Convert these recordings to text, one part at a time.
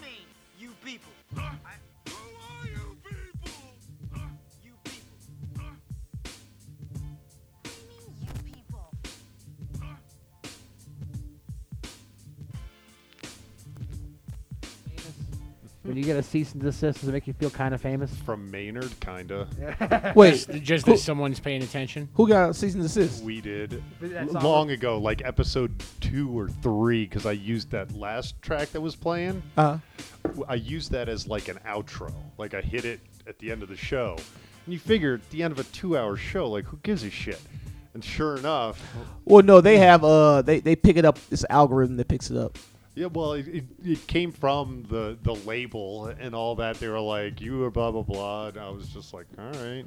mean, you people? I, When you get a cease and desist, does it make you feel kind of famous? From Maynard, kinda. Wait, Just who, that someone's paying attention. who got a cease and desist? We did That l- long ago, like episode two or three, because I used that last track that was playing. Uh, w- I used that as like an outro. Like I hit it at the end of the show. And you figure at the end of a two hour show, like who gives a shit? And sure enough, well, no, they have. Uh, they they pick it up. It's an algorithm that picks it up. Yeah, well, it, it, it came from the, the label and all that. They were like, you were blah, blah, blah. And I was just like, all right.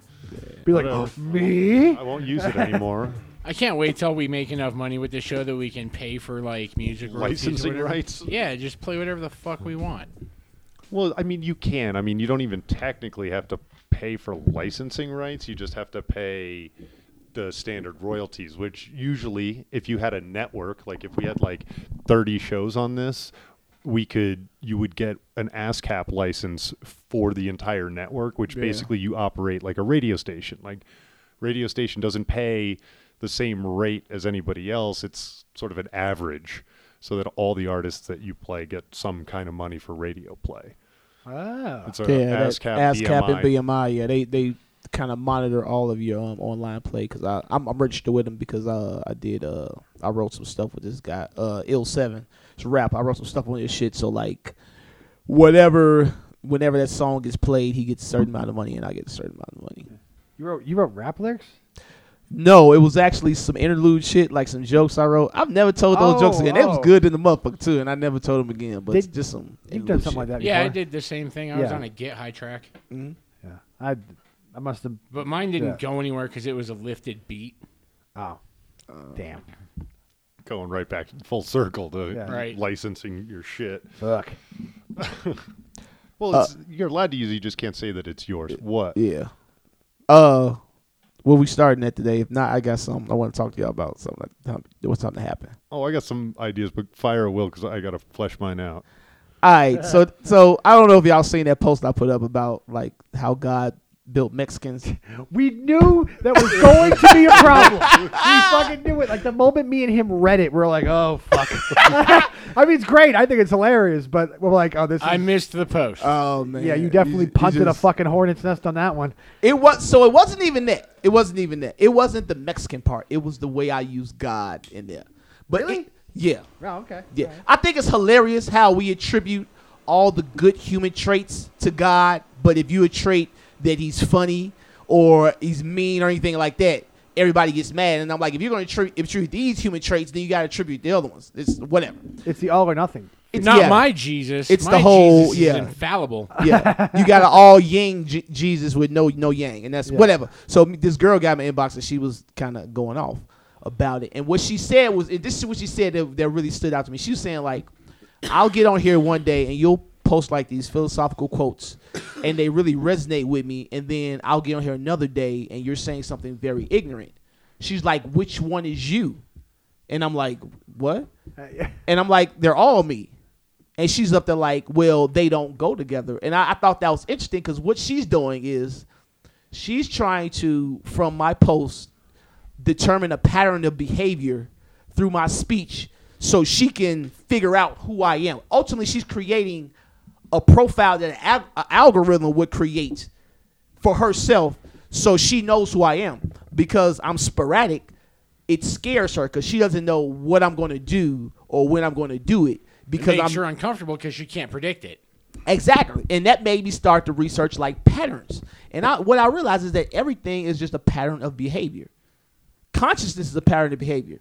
Be like, Whatever. Oh, me? I won't use it anymore. I can't wait till we make enough money with the show that we can pay for like music Licensing rights? Yeah, just play whatever the fuck we want. Well, I mean, you can. I mean, you don't even technically have to pay for licensing rights. You just have to pay the standard royalties, which usually, if you had a network, like if we had like 30 shows on this, we could, you would get an ASCAP license for the entire network, which basically you operate like a radio station. Like, radio station doesn't pay the same rate as anybody else. It's sort of an average so that all the artists that you play get some kind of money for radio play. Oh. It's a yeah, that ASCAP, ASCAP and BMI. BMI. Yeah, they they kind of monitor all of your um, online play because I I'm, I'm registered with them because uh I did uh I wrote some stuff with this guy uh Ill Seven. It's rap. I wrote some stuff on his shit. So like, whatever. Whenever that song gets played, he gets a certain amount of money, and I get a certain amount of money. You wrote you wrote rap lyrics? No, it was actually some interlude shit, like some jokes I wrote. I've never told those jokes Oh, again. They was oh. good in the motherfucker too, and I never told them again. But Did- it's just some. You've done interlude something like shit. that Yeah, I did the same thing. I was on a Get High track, Mhm. Yeah. I I must have but mine didn't Yeah. go anywhere because it was a lifted beat. Oh. Damn. Going right back full circle to Yeah. Right. licensing your shit. Fuck. Well, it's, you're allowed to use it. You just can't say that it's yours. What? Yeah. Uh, well, we starting that today. If not, I got something I want to talk to y'all about. Something. Like, what's something to happen? Oh, I got some ideas, but fire a will because I got to flesh mine out. All right. So, so I don't know if y'all seen that post I put up about like how God built Mexicans. We knew that was going to be a problem. we fucking knew it. Like the moment me and him read it, we're like, oh fuck. I mean, it's great. I think it's hilarious, but we're like, oh, this. Is, I missed the post. Oh man. yeah, you definitely You- you punted just- a fucking hornet's nest on that one. It was so. It wasn't even that. It wasn't even that. It wasn't the Mexican part. It was the way I used God in there. But Really? it- yeah. Oh, okay. Yeah, I think it's hilarious how we attribute all the good human traits to God, but if you attribute that he's funny or he's mean or anything like that, everybody gets mad. And I'm like, if you're going to attribute, attribute these human traits, then you got to attribute the other ones. It's whatever. It's the all or nothing. It's Not yeah, my Jesus. It's my the whole- Jesus yeah. is infallible. Yeah, you got an all yang J- Jesus with no no yang, and that's Yeah. whatever. So this girl got my inbox and she was kind of going off about it. And what she said was, and this is what she said that, that really stood out to me. She was saying like, "I'll get on here one day and you'll post like these philosophical quotes, and they really resonate with me. And then I'll get on here another day and you're saying something very ignorant." She's like, "Which one is you?" And I'm like, "What?" And I'm like, "They're all me." And she's up there like, well, they don't go together. And I, I thought that was interesting because what she's doing is she's trying to, from my post, determine a pattern of behavior through my speech so she can figure out who I am. Ultimately, she's creating a profile that an al- a algorithm would create for herself so she knows who I am. Because I'm sporadic, it scares her because she doesn't know what I'm going to do or when I'm going to do it. Because Makes I'm her uncomfortable because she can't predict it. Exactly. And that made me start to research like patterns. And I, what I realized is that everything is just a pattern of behavior. Consciousness is a pattern of behavior.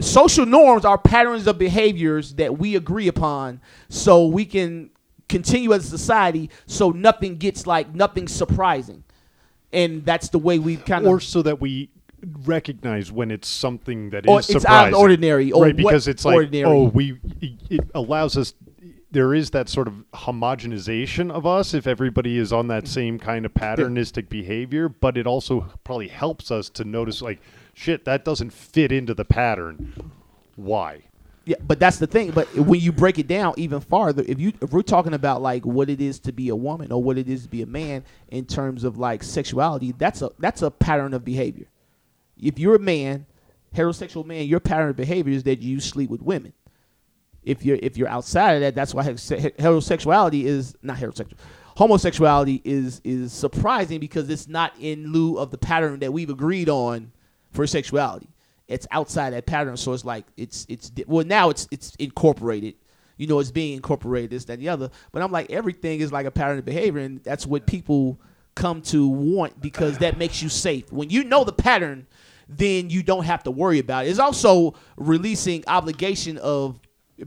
Social norms are patterns of behaviors that we agree upon so we can continue as a society so nothing gets like nothing surprising. And that's the way we kind of Or so that we recognize when it's something that is Or it's out of ordinary, or right? Because it's like, ordinary. oh, we it allows us. There is that sort of homogenization of us if everybody is on that mm-hmm. same kind of patternistic behavior, but it also probably helps us to notice, like, shit, that doesn't fit into the pattern. Why? Yeah, but that's the thing. But when you break it down even farther, if you if we're talking about like what it is to be a woman or what it is to be a man in terms of like sexuality, that's a that's a pattern of behavior. If you're a man, heterosexual man, your pattern of behavior is that you sleep with women. If you're if you're outside of that, that's why heterose- heterosexuality is not heterosexual. Homosexuality is is surprising because it's not in lieu of the pattern that we've agreed on for sexuality. It's outside that pattern, so it's like it's it's well now it's it's incorporated. You know, it's being incorporated this that and the other. But I'm like everything is like a pattern of behavior, and that's what people come to want because that makes you safe. When you know the pattern, then you don't have to worry about it. It's also releasing obligation of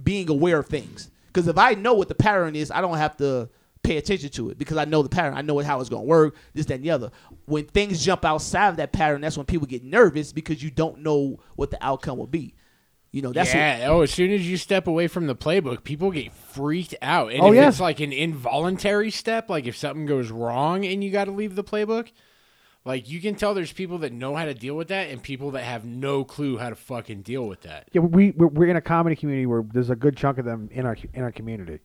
being aware of things. Because if I know what the pattern is, I don't have to pay attention to it because I know the pattern. I know how it's going to work, this, that, and the other. When things jump outside of that pattern, that's when people get nervous because you don't know what the outcome will be. You know, that's what- yeah. oh, as soon as you step away from the playbook, people get freaked out. And Oh, if yeah. it's like an involuntary step, like if something goes wrong and you got to leave the playbook, like you can tell there's people that know how to deal with that and people that have no clue how to fucking deal with that. Yeah, we we're, we're in a comedy community where there's a good chunk of them in our in our community.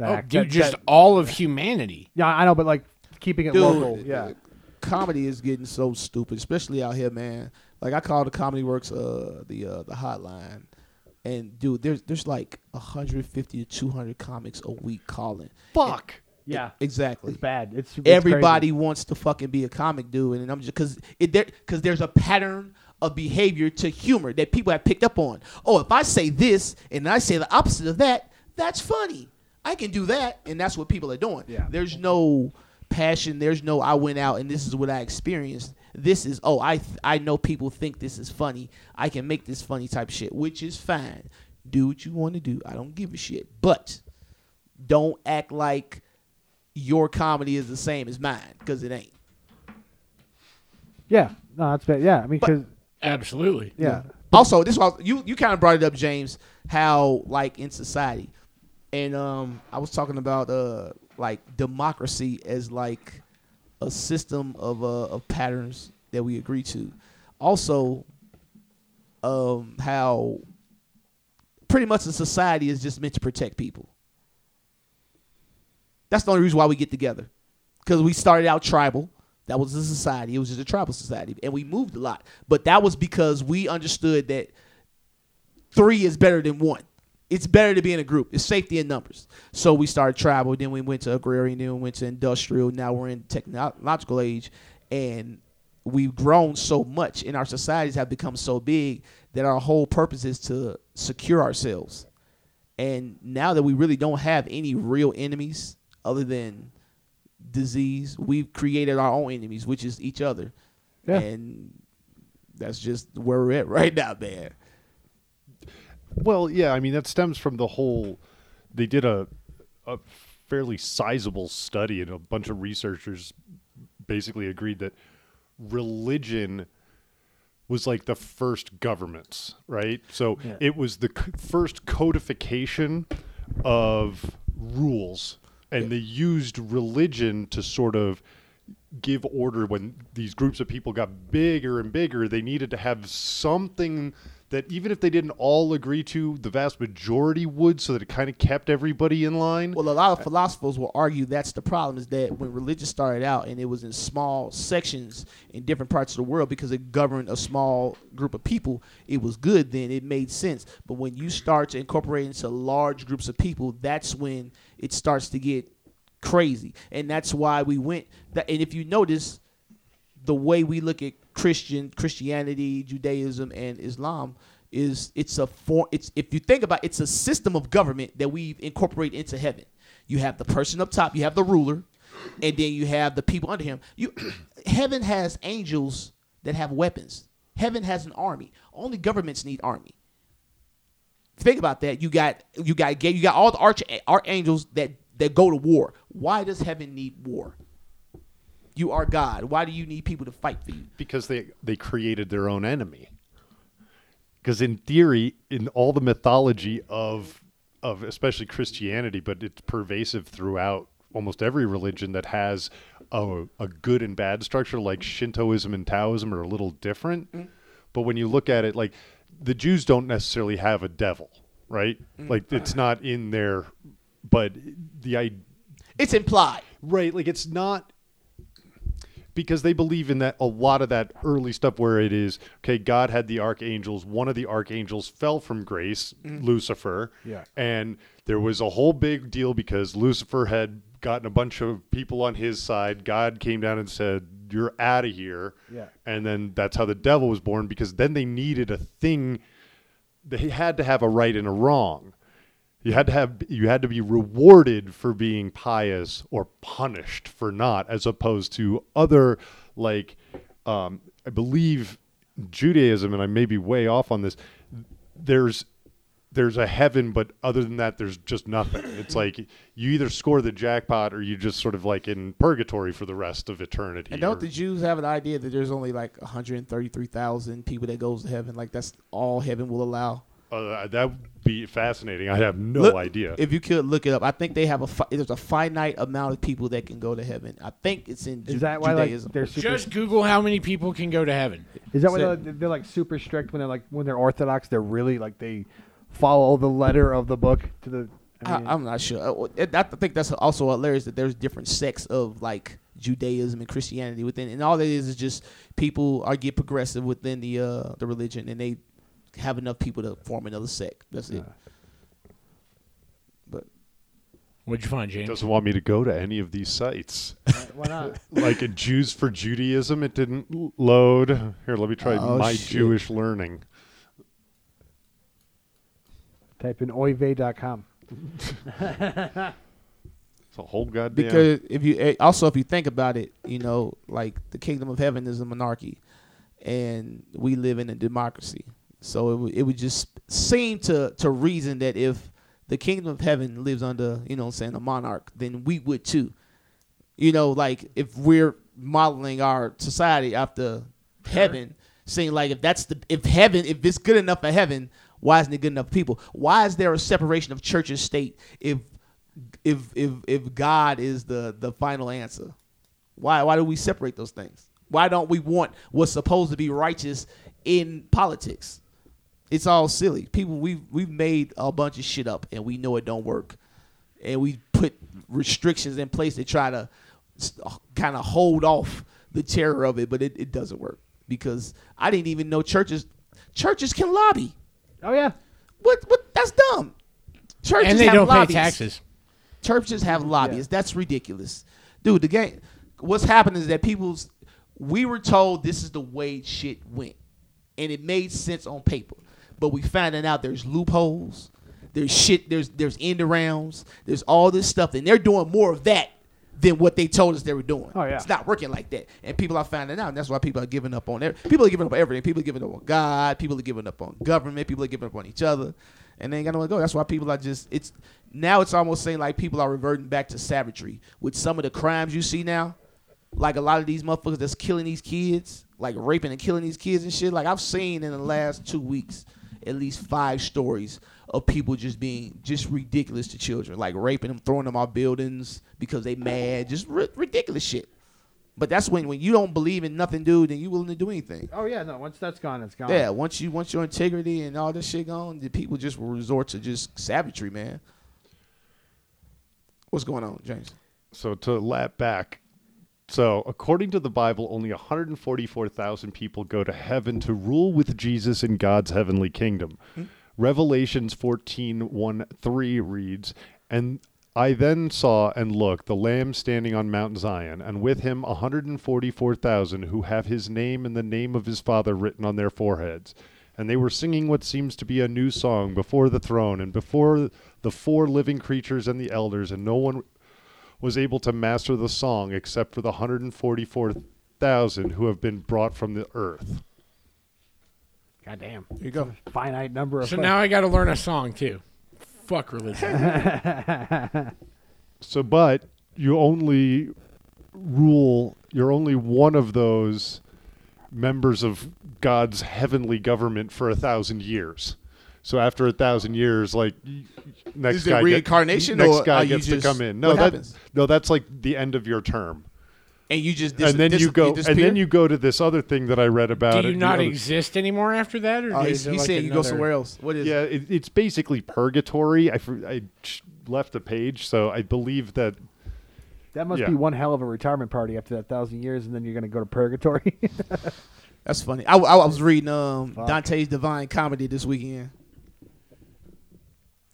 That Oh, act- dude, that- just that- all of humanity. yeah, I know, but like keeping it Dude, local. Yeah, comedy is getting so stupid, especially out here, man. Like I call the Comedy Works uh the uh the hotline. And dude, there's there's like 150 to 200 comics a week calling. fuck. Yeah, Exactly. it's bad. It's, it's Everybody wants to fucking be a comic dude, and I'm just because it there because there's a pattern of behavior to humor that people have picked up on. Oh, if I say this and I say the opposite of that, that's funny. I can do that, and that's what people are doing. Yeah. There's no passion. There's no I went out and this is what I experienced. This is oh I th- I know people think this is funny. I can make this funny type shit, which is fine. Do what you want to do. I don't give a shit. But don't act like your comedy is the same as mine because it ain't. Yeah, no, that's bad. Yeah, I mean, because Absolutely. yeah, Also, this was you you kind of brought it up, James. How like in society, and um, I was talking about uh like democracy as like a system of uh of patterns that we agree to. Also, um, how pretty much the society is just meant to protect people. That's the only reason why we get together, because we started out tribal. That was the society. It was just a tribal society, and we moved a lot. But that was because we understood that three is better than one. It's better to be in a group. It's safety in numbers. So we started tribal, then we went to agrarian, then we went to industrial. Now we're in technological age, and we've grown so much, and our societies have become so big that our whole purpose is to secure ourselves. And now that we really don't have any real enemies other than disease, we've created our own enemies, which is each other. Yeah. And that's just where we're at right now, man. Well, yeah, I mean that stems from the whole. They did a a fairly sizable study, and a bunch of researchers basically agreed that religion was like the first governments, right? So Yeah. it was the c- first codification of rules, and they used religion to sort of give order when these groups of people got bigger and bigger they needed to have something that even if they didn't all agree to the vast majority would so that it kind of kept everybody in line Well, a lot of philosophers will argue that's the problem is that when religion started out and it was in small sections in different parts of the world because it governed a small group of people, it was good then, it made sense. But when you start to incorporate into large groups of people, that's when it starts to get crazy. And that's why we went that and if you notice the way we look at Christian Christianity, Judaism, and Islam is it's a form. It's if you think about, it, it's a system of government that we've incorporated into heaven. You have the person up top, you have the ruler, and then you have the people under him. You, heaven has angels that have weapons. Heaven has an army. Only governments need army. Think about that. You got you got you got all the arch archangels that that go to war. Why does heaven need war? You are God. Why do you need people to fight for you? because they they created their own enemy because in theory in all the mythology of of especially christianity but it's pervasive throughout almost every religion that has a, a good and bad structure like shintoism and taoism are a little different mm-hmm. But when you look at it, like the Jews don't necessarily have a devil, right? Mm-hmm. Like it's not in there, but the idea. It's implied. Right, like it's not because they believe in that a lot of that early stuff where it is okay god had the archangels one of the archangels fell from grace mm-hmm. lucifer Yeah. and there was a whole big deal because lucifer had gotten a bunch of people on his side god came down and said you're out of here Yeah. and then that's how the devil was born because then they needed a thing they had to have a right and a wrong you had to have you had to be rewarded for being pious or punished for not, as opposed to other like um, I believe Judaism, and I may be way off on this. There's there's a heaven, but other than that, there's just nothing. It's like you either score the jackpot or you just sort of like in purgatory for the rest of eternity. And don't the Jews have an idea that there's only like 133,000 people that goes to heaven? Like that's all heaven will allow. Uh, that would be fascinating. I have no Look- idea. If you could look it up, I think they have a fi- there's a finite amount of people that can go to heaven. I think it's in Ju- Is that why like they're super? Just Google how many people can go to heaven. Is that why Say- they're, they're like super strict when they're like when they're Orthodox? They're really like they follow the letter of the book to the. I mean, I, I'm not sure. Uh, it- I think that's also hilarious that there's different sects of like Judaism and Christianity within, and all that is is just people are get progressive within the uh the religion, and they have enough people to form another sect. That's it. But What'd you find, James? doesn't want me to go to any of these sites. why not? like a Jews for Judaism, it didn't l- load. Here, let me try Oh, my shit. Jewish learning. Type in oive.com. It's a whole goddamn. because if you eh, also if you think about it, you know, like the kingdom of heaven is a monarchy, and we live in a democracy. So it would, it would just seem to to reason that if the kingdom of heaven lives under, you know, I'm saying a monarch, then we would too. You know, like if we're modeling our society after heaven, saying like if that's the if heaven if it's good enough for heaven, why isn't it good enough for people? Why is there a separation of church and state if if if if God is the the final answer? Why why do we separate those things? Why don't we want what's supposed to be righteous in politics? It's all silly. People we've we've made a bunch of shit up and we know it don't work. And we put restrictions in place to try to kind of hold off the terror of it, but it, it doesn't work because I didn't even know churches churches can lobby. Oh yeah. What what that's dumb. Churches and they have don't lobbyists. pay taxes. Churches have lobbyists. That's ridiculous, dude. The game. What's happened is that people's. We were told this is the way shit went, and it made sense on paper. But we finding out there's loopholes, there's shit, there's there's end arounds, there's all this stuff, and they're doing more of that than what they told us they were doing. Oh, yeah. it's not working like that, and people are finding out. And that's why people are giving up on every, people are giving up on everything. People are giving up on God. People are giving up on government. People are giving up on each other, and they ain't got nowhere to go. That's why people are just it's now it's almost saying like people are reverting back to savagery with some of the crimes you see now. Like a lot of these motherfuckers that's killing these kids, like raping and killing these kids and shit. Like I've seen in the last two weeks at least five stories of people just being just ridiculous to children, like raping them, throwing them off buildings because they mad, just ri- ridiculous shit. But that's when when you don't believe in nothing, dude, then you willing to do anything. Oh yeah. No. Once that's gone, it's gone. Yeah, once you once your integrity and all this shit gone, the people just will resort to just savagery, man. What's going on, James? So to lap back, so according to the Bible, only 144,000 people go to heaven to rule with Jesus in God's heavenly kingdom. Hmm. Revelations 14, 1, 3 reads, And I then saw and looked the Lamb standing on Mount Zion, and with him 144,000 who have his name and the name of his Father written on their foreheads. And they were singing what seems to be a new song before the throne and before the four living creatures and the elders, and no one was able to master the song except for the 144,000 who have been brought from the earth. God damn. Here you go. Finite number of. So now I got to learn a song too. Fuck religion. So, but you only rule, you're only one of those members of God's heavenly government for a thousand years. So after a thousand years, like y- y- next Is it guy get- reincarnation, next or guy are you gets to come in. No, that, no, that's like the end of your term. and you just dis- and then dis- you go, and then you go to this other thing that I read about. Do you it, the not other- exist anymore after that? Or is he's, it he like said you go somewhere else. What is? Yeah, it? it, it's basically purgatory. I, I left the page, so I believe that That must Yeah. be one hell of a retirement party after that thousand years, and then you're gonna go to purgatory. That's funny. I, I was reading um, Dante's Divine Comedy this weekend,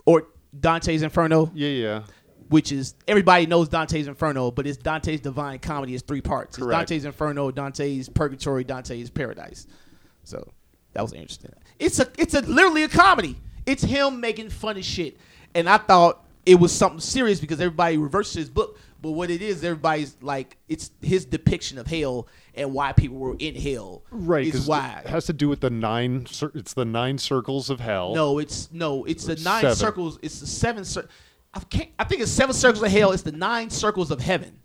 or Dante's Inferno, yeah, yeah, which is everybody knows Dante's Inferno, but it's Dante's Divine Comedy. It's three parts. It's Correct. Dante's Inferno, Dante's Purgatory, Dante's Paradise. So that was interesting. It's a it's a literally a comedy. It's him making funny shit, and I thought it was something serious because everybody reverses his book. But what it is, everybody's like it's his depiction of hell and why people were in hell. right. is Because why. it has to do with the nine. Cir- it's the nine circles of hell. No, it's no, it's the nine seven. circles. It's the seven. Cir- I can't. I think it's seven circles of hell. It's the nine circles of heaven.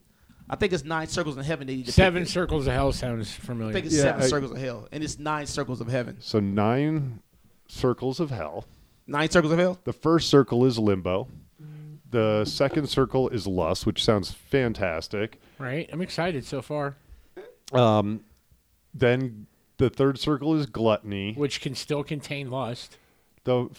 I think it's nine circles of heaven. That he. Seven circles of hell sounds I familiar. think it's Yeah, seven I- circles of hell, and it's nine circles of heaven. So nine circles of hell. Nine circles of hell. The first circle is limbo. The second circle is lust, which sounds fantastic. right? I'm excited so far. Um, then the third circle is gluttony. Which can still contain lust. The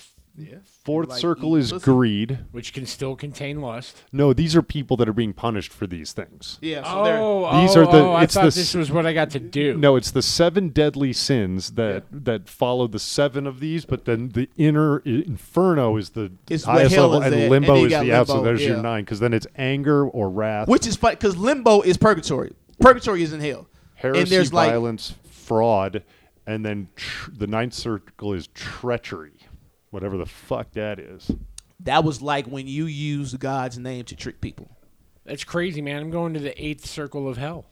f- fourth Like circle is pussy. greed. Which can still contain lust. No, these are people that are being punished for these things. Yeah. So Oh, oh These oh, are the- oh, I it's thought the this was what I got to do. No, it's the seven deadly sins that that follow the seven of these, but then the inner inferno is the It's highest hell level, is and at, and limbo then you is the outside. limbo, There's your nine, because then it's anger or wrath, which is funny because limbo is purgatory. Purgatory is in hell. heresy, and there's like violence, fraud, and then tr- the ninth circle is treachery, whatever the fuck that is. that was like when you use God's name to trick people. That's crazy, man. I'm going to the eighth circle of hell.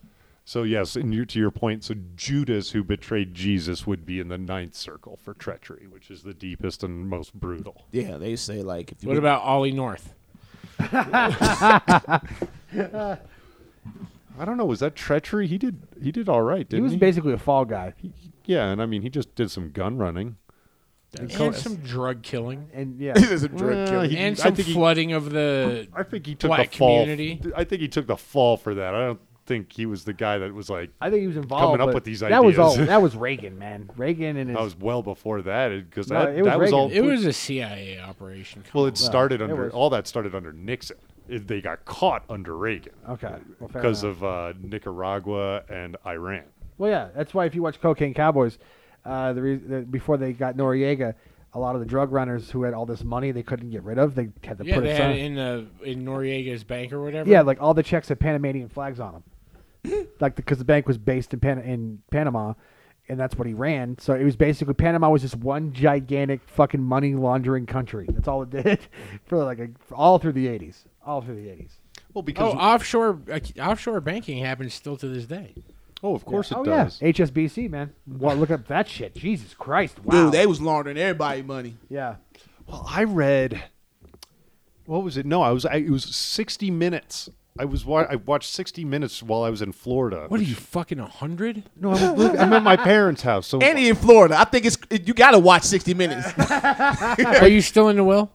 So yes, and you, to your point, so Judas, who betrayed Jesus, would be in the ninth circle for treachery, which is the deepest and most brutal. Yeah, they say like if you What about Ollie North? I don't know. Was that treachery? He did. He did all right, he didn't was he? basically a fall guy, yeah, and I mean, he just did some gun running. And co- some drug killing. and yeah, Well, he- And I some think he- flooding of the I think he took black the fall. community. I think he took the fall for that. I don't think he was the guy that was like. I think he was involved. Coming up with these ideas. That was all. ideas. That was Reagan, man. Reagan and his. That was well before that because No, that, it was that was all. It was a CIA operation. Come well, it started it under was. all that started under Nixon. It, they got caught under Reagan okay. Because enough. of uh, Nicaragua and Iran. Well, yeah, that's why if you watch Cocaine Cowboys, uh, the, re- the before they got Noriega, a lot of the drug runners who had all this money they couldn't get rid of, they had to yeah, put they it had it in uh, in Noriega's bank or whatever. Yeah, like all the checks had Panamanian flags on them, like because the, bank was based in Pan- in Panama, and that's what he ran. So it was basically Panama was just one gigantic fucking money laundering country. That's all it did for like a, for all through the eighties, all through the eighties. Well, because Oh, offshore uh, offshore banking happens still to this day. Oh, of course oh it does. yeah, HSBC man. Well, look up that shit. Jesus Christ! Wow. Dude, they was laundering everybody money. yeah. Well, I read. What was it? No, I was. I, it was sixty minutes. I was. wa- I watched sixty minutes while I was in Florida. What are you fucking a hundred? No, I'm, I'm at my parents' house. So And he in Florida. I think it's you got to watch 60 Minutes. Are you still in the will?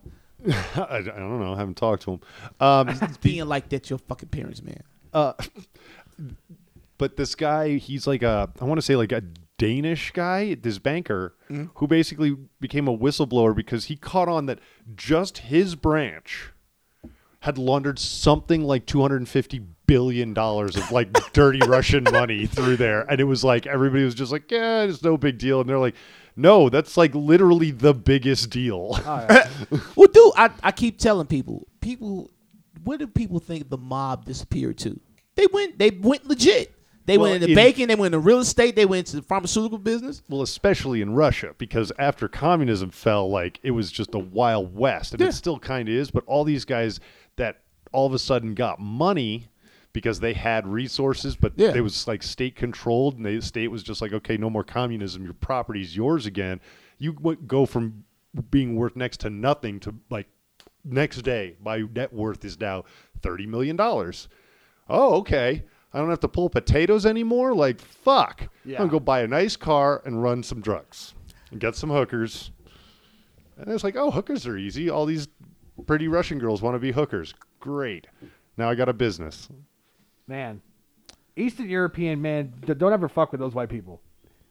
I, I don't know. I haven't talked to him. Um, Being like that, your fucking parents, man. But this guy, he's like a. I want to say like a Danish guy, this banker, mm-hmm. who basically became a whistleblower because he caught on that just his branch had laundered something like 250 billion dollars of like dirty Russian money through there, and it was like everybody was just like, yeah, it's no big deal, and they're like, no, that's like literally the biggest deal. Oh, well, dude, I, I keep telling people, people, where do people think the mob disappeared to? They went, they went legit. They Well, went into in- banking, they went into real estate, they went into the pharmaceutical business. Well, especially in Russia, because after communism fell, like it was just a wild west, and Yeah. it still kind of is. But all these guys that all of a sudden got money because they had resources, but Yeah. it was like state controlled, and the state was just like, okay, no more communism. Your property's yours again. You w- go from being worth next to nothing to like next day, my net worth is now thirty million dollars. Oh, okay. I don't have to pull potatoes anymore. Like fuck. Yeah. I'm gonna go buy a nice car and run some drugs and get some hookers. And it's like, oh, hookers are easy. All these pretty Russian girls want to be hookers. Great. Now I got a business. Man. Eastern European man, don't ever fuck with those white people.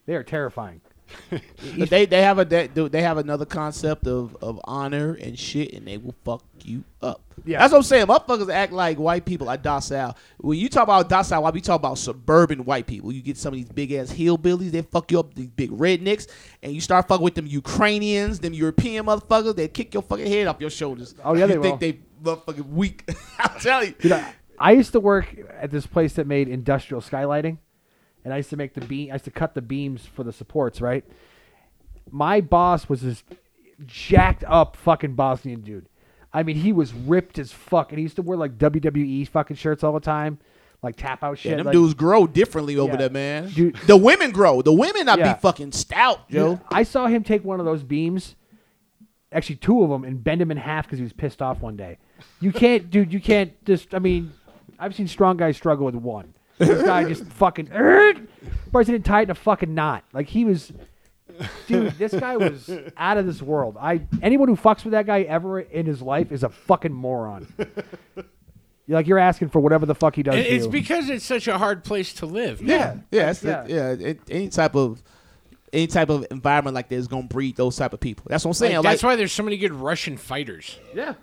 They are terrifying. They they have a they, they have another concept of, of honor and shit, and they will fuck you up. Yeah. that's what I'm saying. Motherfuckers act like white people are docile. When you talk about docile, white, we talk about suburban white people. You get some of these big ass hillbillies, they fuck you up. These big rednecks, and you start fucking with them Ukrainians, them European motherfuckers. They kick your fucking head off your shoulders. Oh, yeah, you they think will. they motherfucking weak? I'm telling you. Dude, I, I used to work at this place that made industrial skylighting, and I used to make the beam. I used to cut the beams for the supports. Right. My boss was this jacked up fucking Bosnian dude. I mean, he was ripped as fuck, and he used to wear like WWE fucking shirts all the time, like tap out shit. Yeah, them like- dudes grow differently over Yeah. there, man. Dude- the women grow. The women not Yeah. be fucking stout, Joe. Dude, I saw him take one of those beams, actually two of them, and bend him in half because he was pissed off one day. You can't, dude. You can't just. I mean, I've seen strong guys struggle with one. This guy just fucking. Bryson didn't tie it in a fucking knot. Like he was. Dude, this guy was out of this world. I anyone who fucks with that guy ever in his life is a fucking moron. You're like you're asking for whatever the fuck he does. And to it's you. because it's such a hard place to live. Yeah, yeah, it's Yeah. yeah. it- any type of any type of environment like that is gonna breed those type of people. That's what I'm Like, saying. Like, that's why there's so many good Russian fighters. yeah.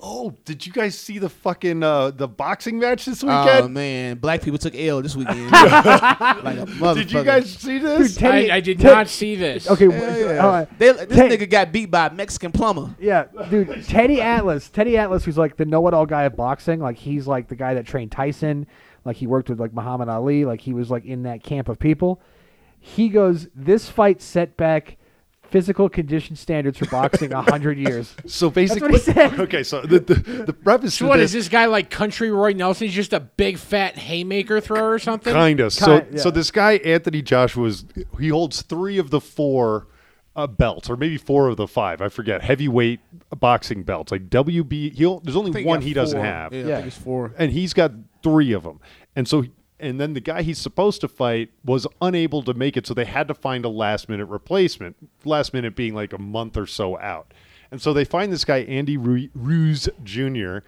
Oh, did you guys see the fucking uh, the boxing match this weekend? oh man, black people took L this weekend. like a motherfucker. did you guys see this? Dude, Teddy- I, I did Ted- not see this. Okay. Yeah, yeah. uh, They- this Ted- nigga got beat by a Mexican plumber. Yeah, dude, Teddy Atlas, Teddy Atlas, who's like the know-it-all guy of boxing. Like he's like the guy that trained Tyson. Like he worked with like Muhammad Ali. Like he was like in that camp of people. He goes, this fight set back physical condition standards for boxing a hundred years. So what he basically, said. okay. So the the, the preface So to what this, is this guy like? Country Roy Nelson? He's just a big fat haymaker thrower or something? Kinda. So Kind- so yeah. this guy Anthony Joshua's he holds three of the four uh, belts, or maybe four of the five. I forget. Heavyweight boxing belts, like WB. He'll there's only one he doesn't have, Yeah, I think it's four. and he's got three of them. And so and then the guy he's supposed to fight was unable to make it, so they had to find a last minute replacement. Last minute being like a month or so out. And so they find this guy Andy Ru- Ruse Jr.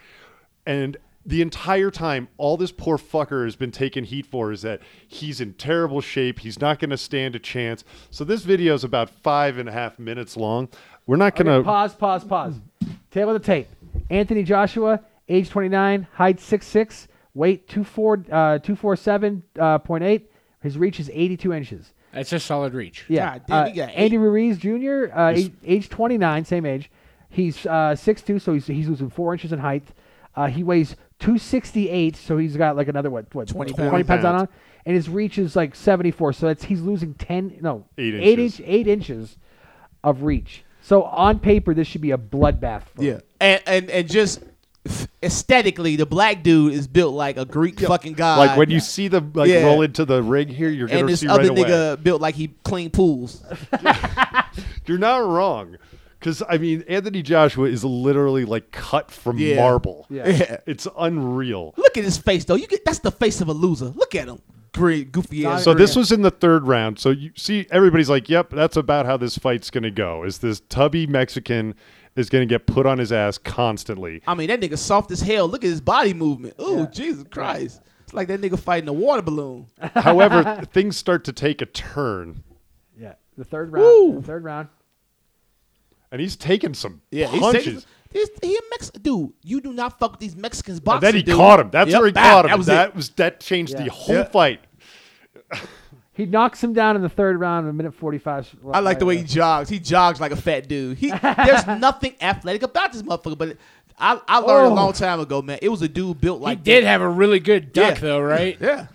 and the entire time, all this poor fucker has been taking heat for is that he's in terrible shape. He's not going to stand a chance. So this video is about five and a half minutes long. We're not going Okay, to. pause, pause, pause. Tail of the tape. Anthony Joshua, age 29, height 6'6", weight 24, uh, 247.8. His reach is 82 inches. That's a solid reach. Yeah. God damn, uh, he got eight- Andy Ruiz Jr., uh, age, age 29, same age. He's uh, 6'2", so he's, he's losing four inches in height. Uh, he weighs 268, so he's got like another, what, what 20 20 pounds. pounds on him. And his reach is like 74, so that's he's losing 10, no, Eight eight, inches. inch, eight inches of reach. So on paper, this should be a bloodbath. For him. Yeah, and and and just aesthetically, the black dude is built like a Greek fucking god. like when you see the like Yeah. roll into the ring here, you're and gonna this see other right away. nigga built like he clean pools. You're not wrong. Because, I mean, Anthony Joshua is literally like cut from Yeah. marble. Yeah. Yeah. It's unreal. Look at his face though. You get that's the face of a loser. Look at him. Great goofy ass. So this was in the third round. So you see, everybody's like, "Yep, that's about how this fight's going to go." Is this tubby Mexican is going to get put on his ass constantly? I mean, that nigga soft as hell. Look at his body movement. Oh, Jesus Christ. It's like that nigga fighting a water balloon. However, things start to take a turn, Yeah. The third round. Woo. The third round. and he's taking some Yeah, he's punches. taking- This, he a Mex- dude. You do not fuck with these Mexicans And boxing. then he dude. caught him. That's Yep, where he bam, caught him. That was that was that changed Yeah. the whole Yeah. fight. He knocks him down in the third round, a minute 45. I like the way he jogs. He jogs like a fat dude. He there's nothing athletic about this motherfucker, but I, I learned Oh. a long time ago, man. It was a dude built like. He did that. have a really good duck, Yeah. though, right? Yeah.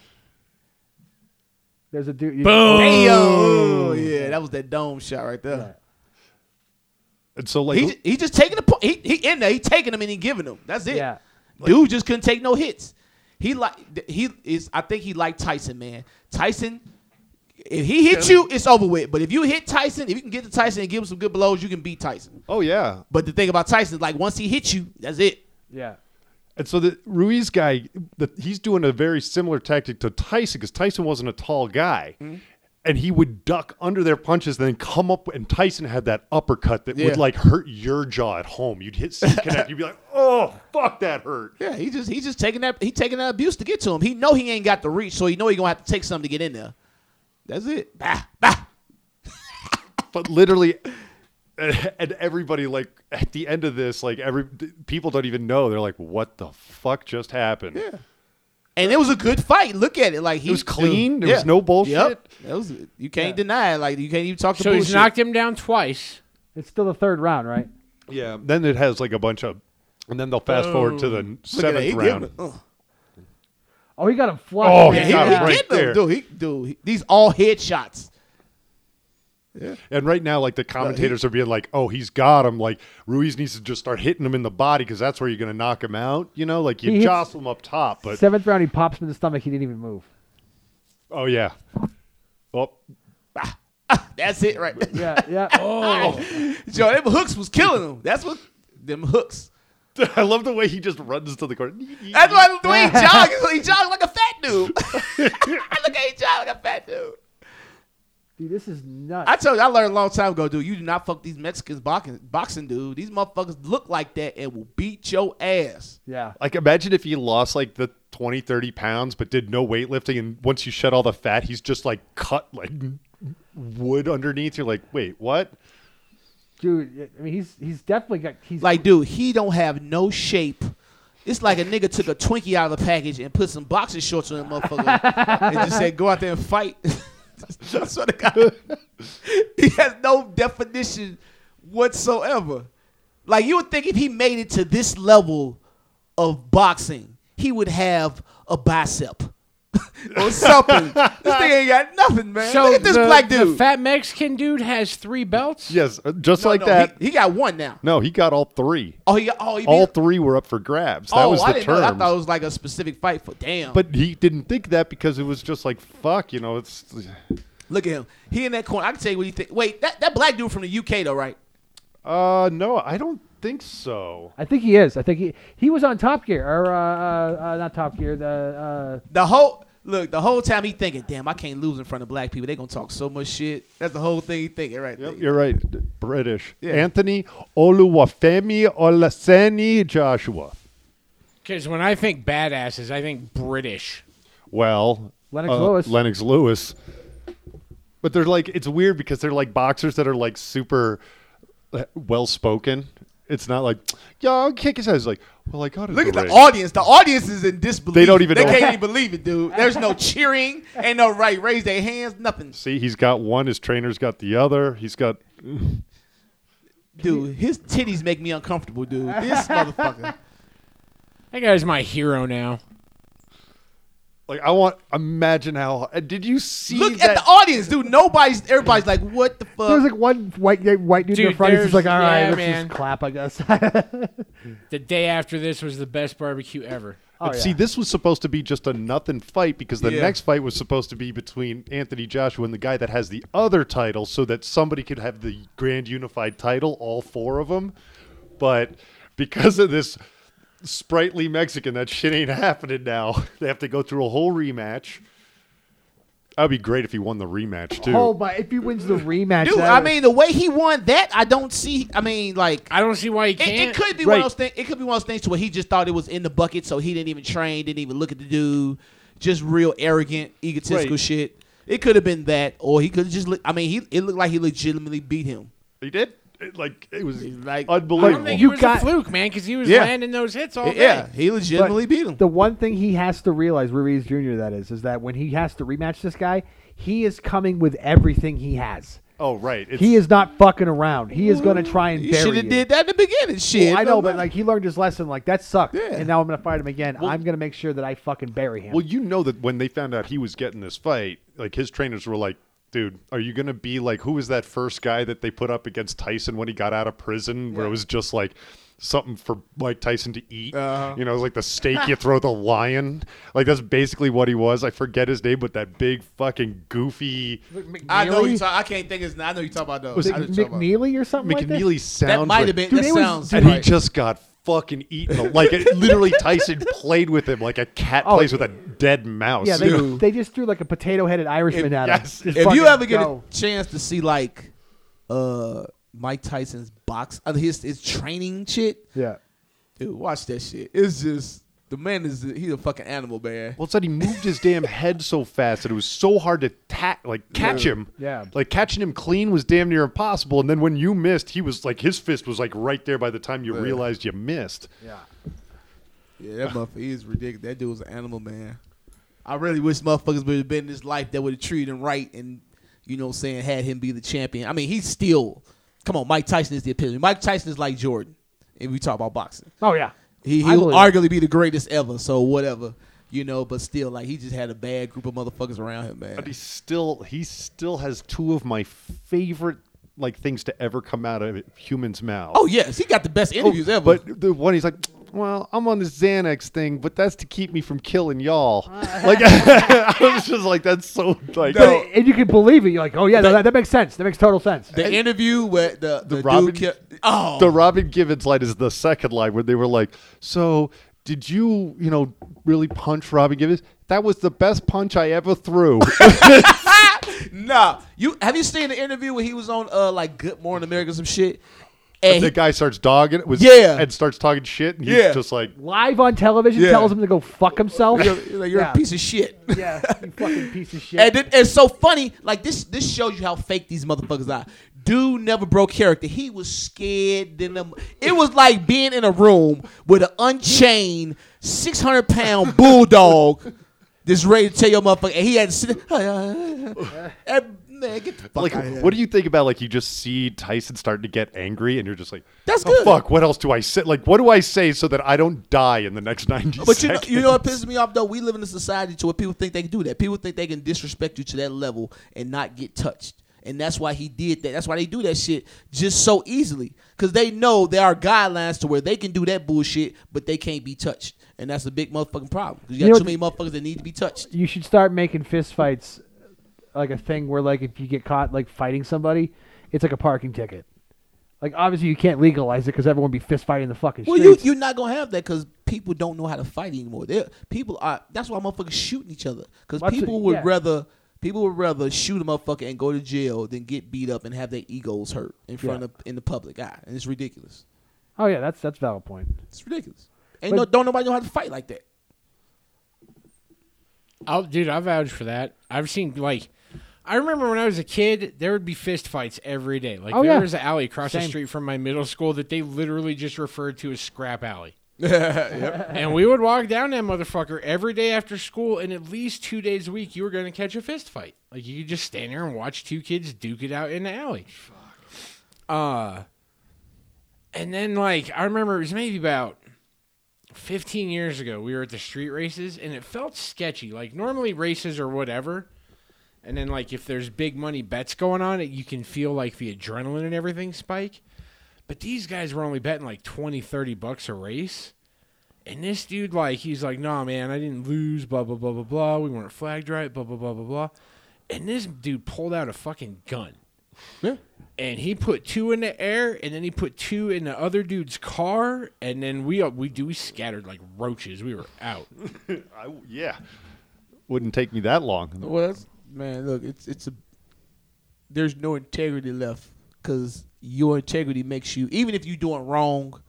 There's a dude. you- Boom. Damn. Oh, yeah, that was that dome shot right there. And so, like, He he just taking the point. he he in there. He taking them and he giving them. That's it. Yeah. Dude just couldn't take no hits. He like he is. I think he liked Tyson, man. Tyson. If he hits you, it's over with. But if you hit Tyson, if you can get to Tyson and give him some good blows, you can beat Tyson. oh yeah, But the thing about Tyson is like once he hits you, that's it. Yeah. And so the Ruiz guy, the, he's doing a very similar tactic to Tyson because Tyson wasn't a tall guy, mm-hmm. and he would duck under their punches, then come up. And Tyson had that uppercut that Yeah. would like hurt your jaw at home. You'd hit C connect, you'd be like, "Oh, fuck, that hurt." Yeah, he just he just taking that he taking that abuse to get to him. He know he ain't got the reach, so he know he gonna have to take something to get in there. That's it. Bah, bah. But literally, and everybody like at the end of this, like every people don't even know. They're like, "What the fuck just happened?" Yeah. And it was a good fight. Look at it, like he was clean. There was no bullshit. Yep. That was you can't deny it. Like you can't even talk So bullshit. he's knocked him down twice. It's still the third round, right? Yeah. Then it has like a bunch of, and then they'll fast forward to the Look at that. seventh round. Giving it- ugh. Oh, he got him flush. Oh, Yeah, he he, got he him right getting them, there. dude. He, dude, he- these all headshots. Yeah. And right now, like the commentators are being like, "Oh, he's got him." Like Ruiz needs to just start hitting him in the body because that's where you're going to knock him out. You know, like you He hits- jostle him up top, but Seventh round, he pops him in the stomach. He didn't even move. oh yeah. Well, That's it, right? Yeah, yeah. oh, Joe, them hooks was killing him. That's what them hooks. I love the way he just runs to the corner. That's why the way he jogs, he jogs like a fat dude. I look at he jog like a fat dude. Dude, this is nuts. I told you, I learned a long time ago, dude. You do not fuck these Mexicans boxing, boxing, dude. These motherfuckers look like that and will beat your ass. yeah. Like imagine if he lost like the 20, 30 pounds, but did no weightlifting, and once you shed all the fat, he's just like cut like wood underneath. You're like, wait, what? Dude, I mean, he's he's definitely got. He's Like, dude, he don't have no shape. It's like a nigga took a Twinkie out of the package and put some boxing shorts on that motherfucker and just said, go out there and fight. I swear God. he has no definition whatsoever. Like, you would think if he made it to this level of boxing, he would have a bicep or something. this thing ain't got nothing, man. So Look at this the, black the dude. fat Mexican dude has three belts. Yes, uh, just No, like no, that. He, he got one now. no, he got all three. Oh, he got, oh, he All beat- three were up for grabs. That oh, was I the didn't know. I thought it was like a specific fight for damn. But he didn't think that because it was just like fuck, you know. It's Look at him. He in that corner. I can tell you what he think. Wait, that, that black dude from the UK though, right? uh no, I don't think so. I think he is. I think he he was on Top Gear or uh, uh, uh not Top Gear. The uh, The whole look, the whole time he thinking, damn, I can't lose in front of black people. They gonna talk so much shit. That's the whole thing he thinking right Yep, there. you're right. British. Yeah. Anthony Oluwafemi Olaseni Joshua. Because when I think badasses, I think British. Well, Lennox uh, Lewis. Lennox Lewis. But they're like it's weird because they're like boxers that are like super well spoken. It's not like, yeah, I'll kick his head. It's like, well, I got to Look at the audience. The audience is in disbelief. They don't even They know. can't even believe it, dude. There's no cheering. Ain't no right. Raise their hands. Nothing. See, he's got one. His trainer's got the other. He's got. Dude, his titties make me uncomfortable, dude. This motherfucker. That guy's my hero now. Like I want. Imagine how. uh, Did you see Look that? at the audience, dude. Nobody's. Everybody's like, what the fuck? There's like one white white dude in Dude, the front. He's just like, all right, yeah, let's man. just clap, I guess. The day after this was the best barbecue ever. oh, yeah. See, this was supposed to be just a nothing fight because the Yeah. next fight was supposed to be between Anthony Joshua and the guy that has the other title, so that somebody could have the grand unified title, all four of them. But because of this sprightly Mexican, that shit ain't happening now. They have to go through a whole rematch. That'd be great if he won the rematch too. oh my! If he wins the rematch, Dude, that I would- mean, the way he won that, I don't see. I mean, like, I don't see why he can't. it could be one of those things. It could be one of those things to where he just thought it was in the bucket, so he didn't even train, didn't even look at the dude, just real arrogant, egotistical Right. shit. It could have been that, or he could have just. Look, I mean, he it looked like he legitimately beat him. he did. It, like it was like- I unbelievable. don't think You it was got- a fluke, man, because he was Yeah. landing those hits all day. yeah, he legitimately But beat him. The one thing he has to realize, Ruiz Jr. That is, is that when he has to rematch this guy, he is coming with everything he has. oh right, it's, He is not fucking around. He is going to try and you bury should have you. did that in the beginning. Shit, Well, I know, but like he learned his lesson. Like that sucked, Yeah. and now I'm going to fight him again. I'm going to make sure that I fucking bury him. Well, you know that when they found out he was getting this fight, like his trainers were like, "Dude, are you gonna be like who was that first guy that they put up against Tyson when he got out of prison, where it was just like something for Mike Tyson to eat? Uh-huh. You know, it was like the steak you throw the lion. Like that's basically what he was. I forget his name, but that big fucking goofy I know you. Talk, I can't think his. I know you talk about those. Was I know Mc- you talk about- McNeeley or something like that. McNeeley sounds. That might like- have been. Dude, that it was- sounds. and he just got fucking eaten. a- Like it, literally, Tyson played with him like a cat Oh, plays with a dead mouse. Yeah, they, Dude. they just threw like a potato headed Irishman at him. yes. Just if you ever get go. a chance to see like uh Mike Tyson's box, uh, his his training shit, Yeah. dude, watch that shit. It's just the man is he's a fucking animal, man. Well, it's that he moved his damn head so fast that it was so hard to ta- like catch him. Yeah. Like catching him clean was damn near impossible. And then when you missed, he was like his fist was like right there by the time you realized you missed. Yeah. Yeah, that motherfucker he is ridiculous. That dude was an animal, man. I really wish motherfuckers would have been in his life that would have treated him right and, you know what I'm saying, had him be the champion. I mean, he's still, come on, Mike Tyson is the epitome. Mike Tyson is like Jordan if we talk about boxing. Oh yeah. He, he'll believe arguably be the greatest ever, so whatever. You know, but still, like, he just had a bad group of motherfuckers around him, man. But he still he still has two of my favorite like things to ever come out of humans' mouths. Oh, yes, he got the best oh, interviews ever. But the one he's like, well, I'm on this Xanax thing, but that's to keep me from killing y'all. like I was just like, that's so like But it- and you can believe it. You're like, oh yeah, no, that, that makes sense. That makes total sense. the interview with the, the, Robin- dude kept, oh, the Robin Givens line is the second line where they were like, "So did you, you know, really punch Robin Givens? That was the best punch I ever threw." Nah, you have you seen the interview where he was on uh like Good Morning America or some shit? And the he- guy starts dogging it, was Yeah. and starts talking shit, and he's Yeah. just like, Live on television Yeah. tells him to go fuck himself. you're, like, you're Yeah. a piece of shit. yeah, you fucking piece of shit. And then, it's so funny. Like this, this shows you how fake these motherfuckers are. Dude never broke character. He was scared. Than them. It was like being in a room with an unchained, six hundred pound bulldog, just ready to tell your motherfucker. And he had to sit. and, man, get the fuck like, out of here. what do you think about like you just see Tyson starting to get angry, and you're just like, That's "Oh, good." Fuck, what else do I say? Like, what do I say so that I don't die in the next ninety But you know, seconds? you know what pisses me off though? We live in a society to where people think they can do that. People think they can disrespect you to that level and not get touched. And that's why he did that. That's why they do that shit just so easily. Cause they know there are guidelines to where they can do that bullshit, but they can't be touched. And that's a big motherfucking problem. You got You know too many motherfuckers that need to be touched. you should start making fist fights like a thing where like if you get caught like fighting somebody, it's like a parking ticket. Like obviously you can't legalize it because everyone be fist fighting the fucking Well, you streets. you're not gonna have that because people don't know how to fight anymore. They people are. That's why motherfuckers shooting each other because That's people it, would yeah. rather people would rather shoot a motherfucker and go to jail than get beat up and have their egos hurt in front Yeah. of in the public eye, and it's ridiculous. oh yeah, that's that's a valid point. It's ridiculous. Ain't But- no don't nobody know how to fight like that. I'll, dude, I vouch for that. I've seen like, I remember when I was a kid, there would be fist fights every day. Like Oh, there yeah. was an alley across the Same. street from my middle school that they literally just referred to as scrap alley. And we would walk down that motherfucker every day after school, and at least two days a week, you were going to catch a fist fight. Like you could just stand there and watch two kids duke it out in the alley. Uh, and then like I remember it was maybe about 15 years ago, we were at the street races and it felt sketchy. Like normally races or whatever, and then like if there's big money bets going on, it you can feel like the adrenaline and everything spike. But these guys were only betting like 20, 30 bucks a race. And this dude, like, he's like, nah, man, I didn't lose, blah, blah, blah, blah, blah. We weren't flagged right, blah, blah, blah, blah, blah. And this dude pulled out a fucking gun. Yeah. And he put two in the air, and then he put two in the other dude's car, and then we uh, we do we scattered like roaches. We were out. I, yeah, wouldn't take me that long. Well, that's, man, look, it's it's a there's no integrity left because your integrity makes you even if you're doing wrong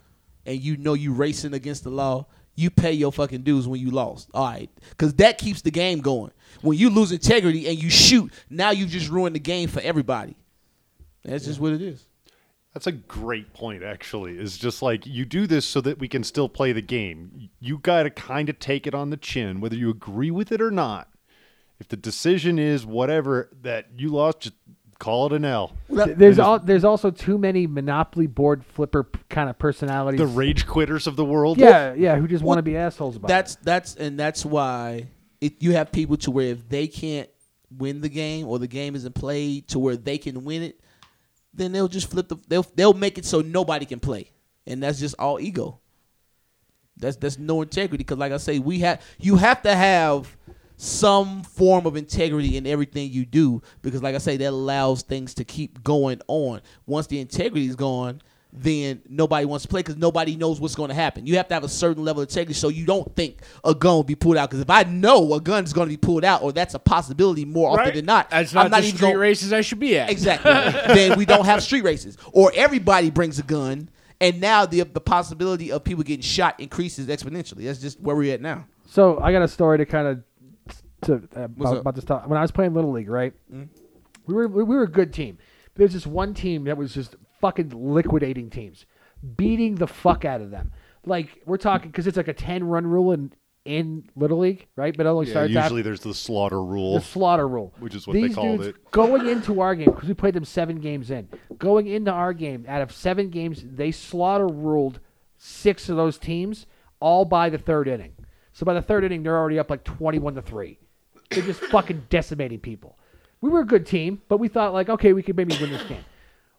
and you know you racing against the law, you pay your fucking dues when you lost. All right, because that keeps the game going. When you lose integrity and you shoot, now you just ruined the game for everybody. That's just what it is. That's a great point, actually. Is just like you do this so that we can still play the game. You got to kind of take it on the chin, whether you agree with it or not. If the decision is whatever that you lost, just call it an L. Th- There's al- there's also too many monopoly board flipper p- kind of personalities. The rage quitters of the world. yeah, yeah, who just want to be assholes about That's it. that's and that's why it, you have people to where if they can't win the game or the game isn't played to where they can win it, then they'll just flip the they'll they'll make it so nobody can play, and that's just all ego. That's that's no integrity because, like I say, we have you have to have some form of integrity in everything you do because, like I say, that allows things to keep going on. Once the integrity is gone, then nobody wants to play because nobody knows what's going to happen. You have to have a certain level of integrity so you don't think a gun will be pulled out. Because if I know a gun is going to be pulled out, or that's a possibility more often than not, That's not, I'm not the even street gonna- races I should be at. Exactly. then we don't have street races, or everybody brings a gun, and now the the possibility of people getting shot increases exponentially. That's just where we're at now. So I got a story to kind of to uh, about, up? Mm. about this time. When I was playing little league, right? We were we were a good team. There's just one team that was just fucking liquidating teams, beating the fuck out of them. Like we're talking because it's like a ten run rule in in little league, right? But it only Yeah, starts usually after there's the slaughter rule. the slaughter rule, Which is what they called dudes it. Going into our game because we played them seven games in. Going into our game, out of seven games, they slaughter ruled six of those teams all by the third inning. So by the third inning, they're already up like twenty-one to three. They're just fucking decimating people. We were a good team, but we thought like, okay, we could maybe win this game.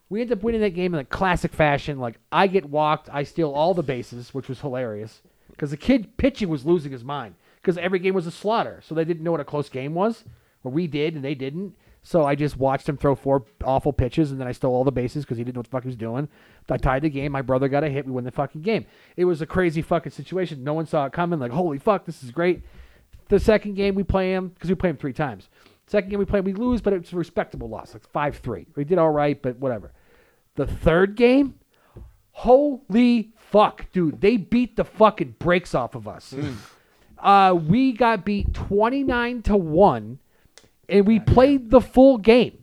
We end up winning that game in like classic fashion. Like I get walked, I steal all the bases, which was hilarious because the kid pitching was losing his mind because every game was a slaughter, so they didn't know what a close game was. Or we did, and they didn't. So I just watched him throw four awful pitches, and then I stole all the bases because he didn't know what the fuck he was doing. I tied the game. My brother got a hit. We win the fucking game. It was a crazy fucking situation. No one saw it coming. Like, holy fuck, this is great. The second game we play him because we play him three times. Second game we play him, we lose, but it's a respectable loss, like five three. We did all right, but whatever. The third game, holy fuck, dude, they beat the fucking brakes off of us. Uh, we got beat twenty nine to one, and we played the full game.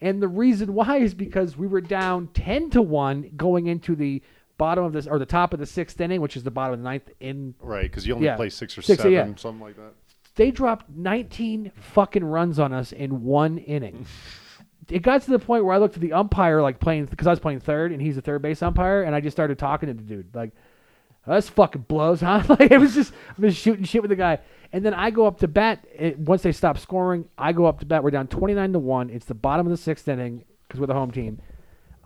And the reason why is because we were down ten to one going into the bottom of this or the top of the sixth inning, which is the bottom of the ninth in Right, because you only Yeah. play six or Six, seven, yeah. something like that. They dropped 19 fucking runs on us in one inning. it got to the point where I looked at the umpire, like playing, because I was playing third and he's a third base umpire, and I just started talking to the dude, like, oh, that's fucking blows, huh? like, it was just, I'm just shooting shit with the guy. And then I go up to bat. It, once they stop scoring, I go up to bat. We're down 29 to 1. It's the bottom of the sixth inning because we're the home team.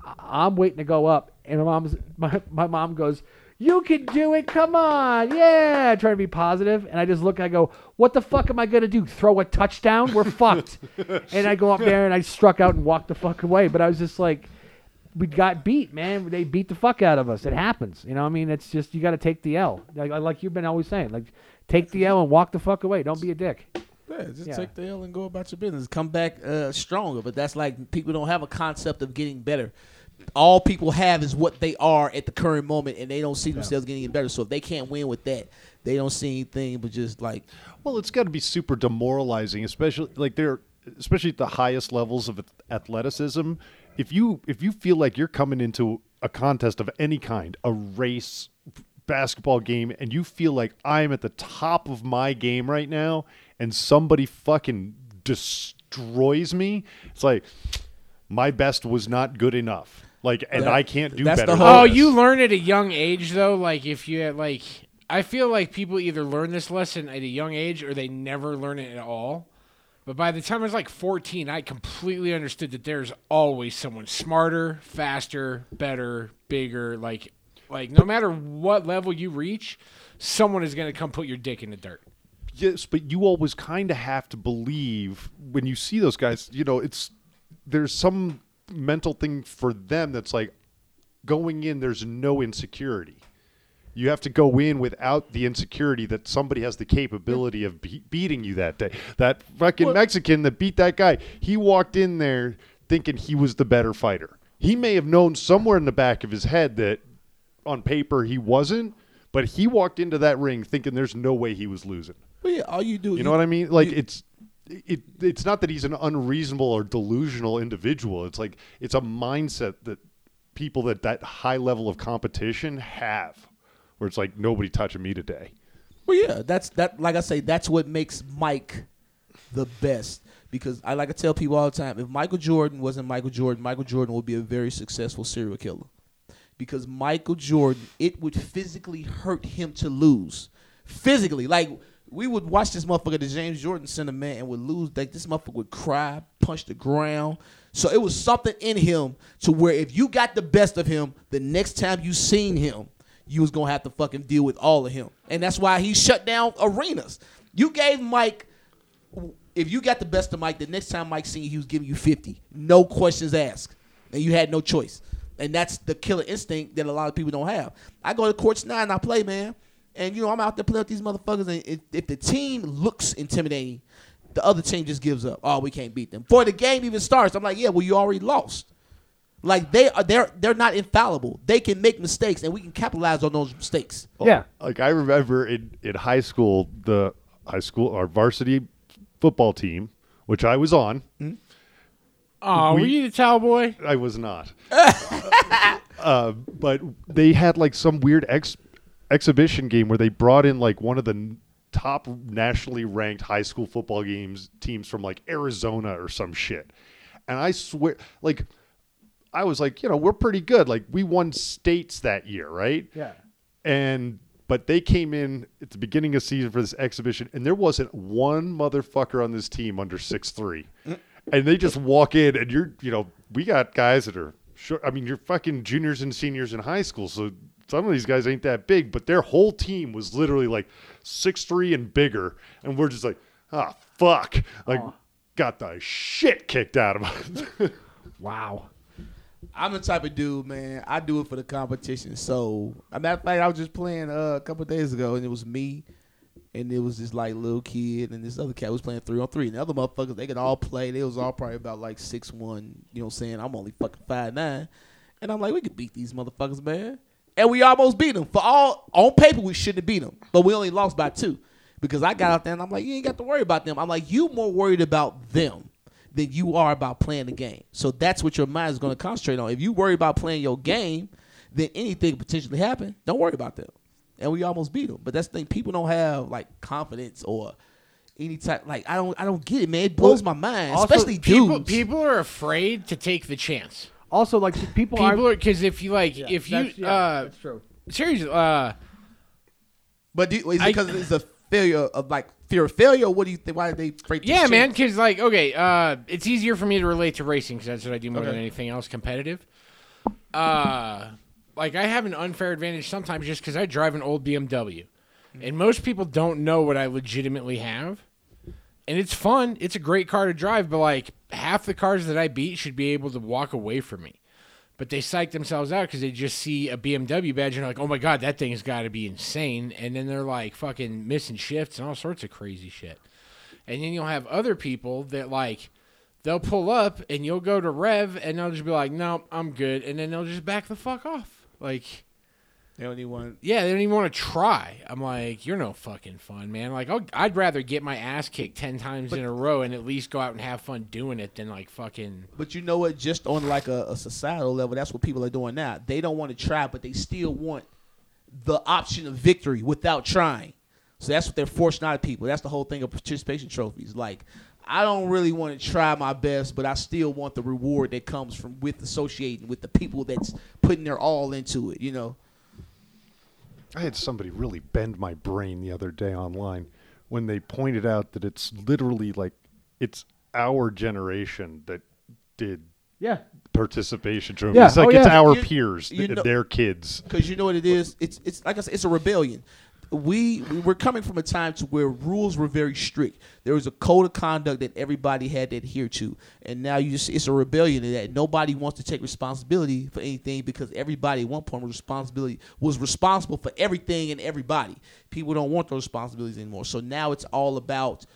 I- I'm waiting to go up, and my mom's my, my mom goes, "You can do it! Come on, yeah!" Trying to be positive, and I just look. I go, "What the fuck am I gonna do? Throw a touchdown? We're fucked!" and I go up there and I struck out and walked the fuck away. But I was just like, "We got beat, man. They beat the fuck out of us. It happens, you know. I mean, it's just you got to take the L, like, like you've been always saying, like." Take the L and walk the fuck away. Don't be a dick. Yeah, just Yeah. take the L and go about your business. Come back uh, stronger. But that's like people don't have a concept of getting better. All people have is what they are at the current moment, and they don't see themselves getting better. So if they can't win with that, they don't see anything but just like Well, it's got to be super demoralizing, especially like they're especially at the highest levels of athleticism. If you if you feel like you're coming into a contest of any kind, a race, basketball game, and you feel like I'm at the top of my game right now, and somebody fucking destroys me, it's like my best was not good enough. Like, and That- I can't do that's better. the than whole- Oh, this. you learn at a young age though. Like if you had, like, I feel like people either learn this lesson at a young age or they never learn it at all. But by the time I was like 14, I completely understood that there's always someone smarter, faster, better, bigger. Like, like no matter what level you reach, someone is gonna come put your dick in the dirt. Yes, but you always kind of have to believe when you see those guys. You know, it's there's some mental thing for them that's like going in. There's no insecurity. You have to go in without the insecurity that somebody has the capability of be- beating you that day. That fucking Mexican that beat that guy, he walked in there thinking he was the better fighter. He may have known somewhere in the back of his head that on paper he wasn't, but he walked into that ring thinking there's no way he was losing. well, yeah, all you do. You know what I mean? Like it's it it's not that he's an unreasonable or delusional individual. It's like it's a mindset that people that that high level of competition have where it's like nobody touching me today. Well, yeah, that's that. Like I say, that's what makes Mike the best. Because I like to tell people all the time, if Michael Jordan wasn't Michael Jordan, Michael Jordan would be a very successful serial killer. Because Michael Jordan, it would physically hurt him to lose. Physically, like we would watch this motherfucker, the James Jordan Center man, and would lose. Like this motherfucker would cry, punch the ground. So it was something in him to where if you got the best of him, the next time you seen him, you was gonna have to fucking deal with all of him. And that's why he shut down arenas. You gave Mike if you got the best of Mike, the next time Mike seen you, he was giving you 50. No questions asked. And you had no choice. and that's the killer instinct that a lot of people don't have. I go to courts now and I play, man, and you know I'm out there playing with these motherfuckers, and if, if the team looks intimidating, the other team just gives up. Oh, we can't beat them. Before the game even starts, I'm like, yeah, well, you already lost. Like they are, they're they're not infallible. They can make mistakes, and we can capitalize on those mistakes. Yeah. Like I remember in, in high school, the high school our varsity football team, which I was on. Oh, We- were you the towel boy? I was not. uh, but they had like some weird ex- exhibition game where they brought in like one of the top nationally ranked high school football games teams from like Arizona or some shit. And I swear, like, I was like, you know, we're pretty good. Like, we won states that year, right? Yeah. and but they came in at the beginning of season for this exhibition, and there wasn't one motherfucker on this team under six three, and they just walk in, and you're, you know, we got guys that are short. I mean, you're fucking juniors and seniors in high school, so some of these guys ain't that big, but their whole team was literally like six three and bigger, and we're just like, ah, fuck, like. Got the shit kicked out of us. Wow. I'm the type of dude, man. I do it for the competition. So, a matter of fact, I was just playing uh, a couple days ago, and it was me, and it was this like little kid, and this other cat was playing three on three. And the other motherfuckers, they could all play. They was all probably about like six one. You know what I'm saying? I'm only fucking five nine, and I'm like, we could beat these motherfuckers, man. And we almost beat them. For all on paper, we shouldn't have beat them, but we only lost by two because I got out there and I'm like, you ain't got to worry about them. I'm like, you more worried about them than you are about playing the game. So that's what your mind is going to concentrate on. If you worry about playing your game, then anything potentially happen. Don't worry about them. And we almost beat them. But that's the thing. People don't have like confidence or any type. Like I don't. I don't get it, man. It blows my mind, also, especially People, dudes. people are afraid to take the chance. Also, like people, People are. are because if you like, if you that's, yeah, uh, that's true. seriously, uh, but do, is it because it's a failure of like fear of failure? What do you think? Why are they afraid? To yeah, man, because like, okay, uh, it's easier for me to relate to racing because that's what I do more than anything else, competitive. Uh, like I have an unfair advantage sometimes just because I drive an old BMW, and most people don't know what I legitimately have. And it's fun. It's a great car to drive, but like half the cars that I beat should be able to walk away from me. But they psych themselves out because they just see a BMW badge and like, oh my God, that thing's got to be insane. And then they're like fucking missing shifts and all sorts of crazy shit. And then you'll have other people that like, they'll pull up and you'll go to Rev and they'll just be like, no, I'm good. And then they'll just back the fuck off. Like, They don't even want. yeah, they don't even want to try. I'm like, you're no fucking fun, man. Like, I'll, I'd rather get my ass kicked 10 times in a row and at least go out and have fun doing it than like fucking. But you know what? Just on like a, a societal level, that's what people are doing now. They don't want to try, but they still want the option of victory without trying. So that's what they're forcing out of people. That's the whole thing of participation trophies. Like, I don't really want to try my best, but I still want the reward that comes from with associating with the people that's putting their all into it. You know. I had somebody really bend my brain the other day online when they pointed out that it's literally like it's our generation that did Yeah. participation trophies. Yeah. It's like Oh, it's our You- peers, you th- know- their kids. because you know what it is. It's it's like I said, it's a rebellion. We we were coming from a time to where rules were very strict. There was a code of conduct that everybody had to adhere to, and now you just it's a rebellion in that nobody wants to take responsibility for anything because everybody at one point was responsibility was responsible for everything and everybody. People don't want those responsibilities anymore. So now it's all about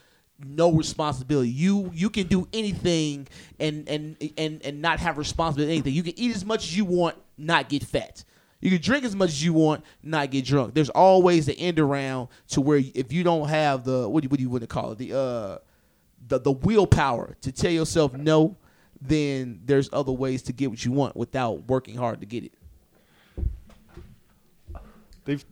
no responsibility. You you can do anything and and and and not have responsibility anything. You can eat as much as you want, not get fat. You can drink as much as you want, not get drunk. There's always the end around to where if you don't have the what do you, what do you want to call it the uh the the willpower to tell yourself no, then there's other ways to get what you want without working hard to get it. They've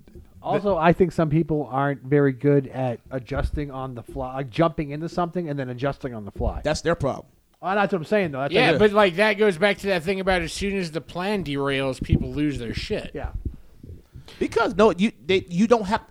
Also, I think some people aren't very good at adjusting on the fly, like jumping into something and then adjusting on the fly. That's their problem. Oh, that's what I'm saying, though. That's Yeah, like, but like that goes back to that thing about as soon as the plan derails, people lose their shit. yeah. Because no, you they, you don't have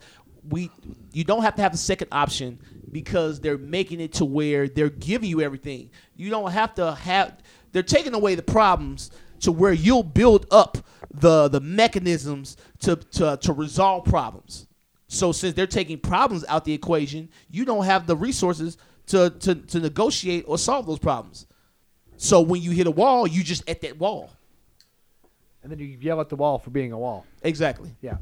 we you don't have to have the second option because they're making it to where they're giving you everything. You don't have to have they're taking away the problems to where you'll build up the the mechanisms to to to resolve problems. So since they're taking problems out the equation, you don't have the resources to to to negotiate or solve those problems. So when you hit a wall, you just at that wall. and then you yell at the wall for being a wall. Exactly. Yeah.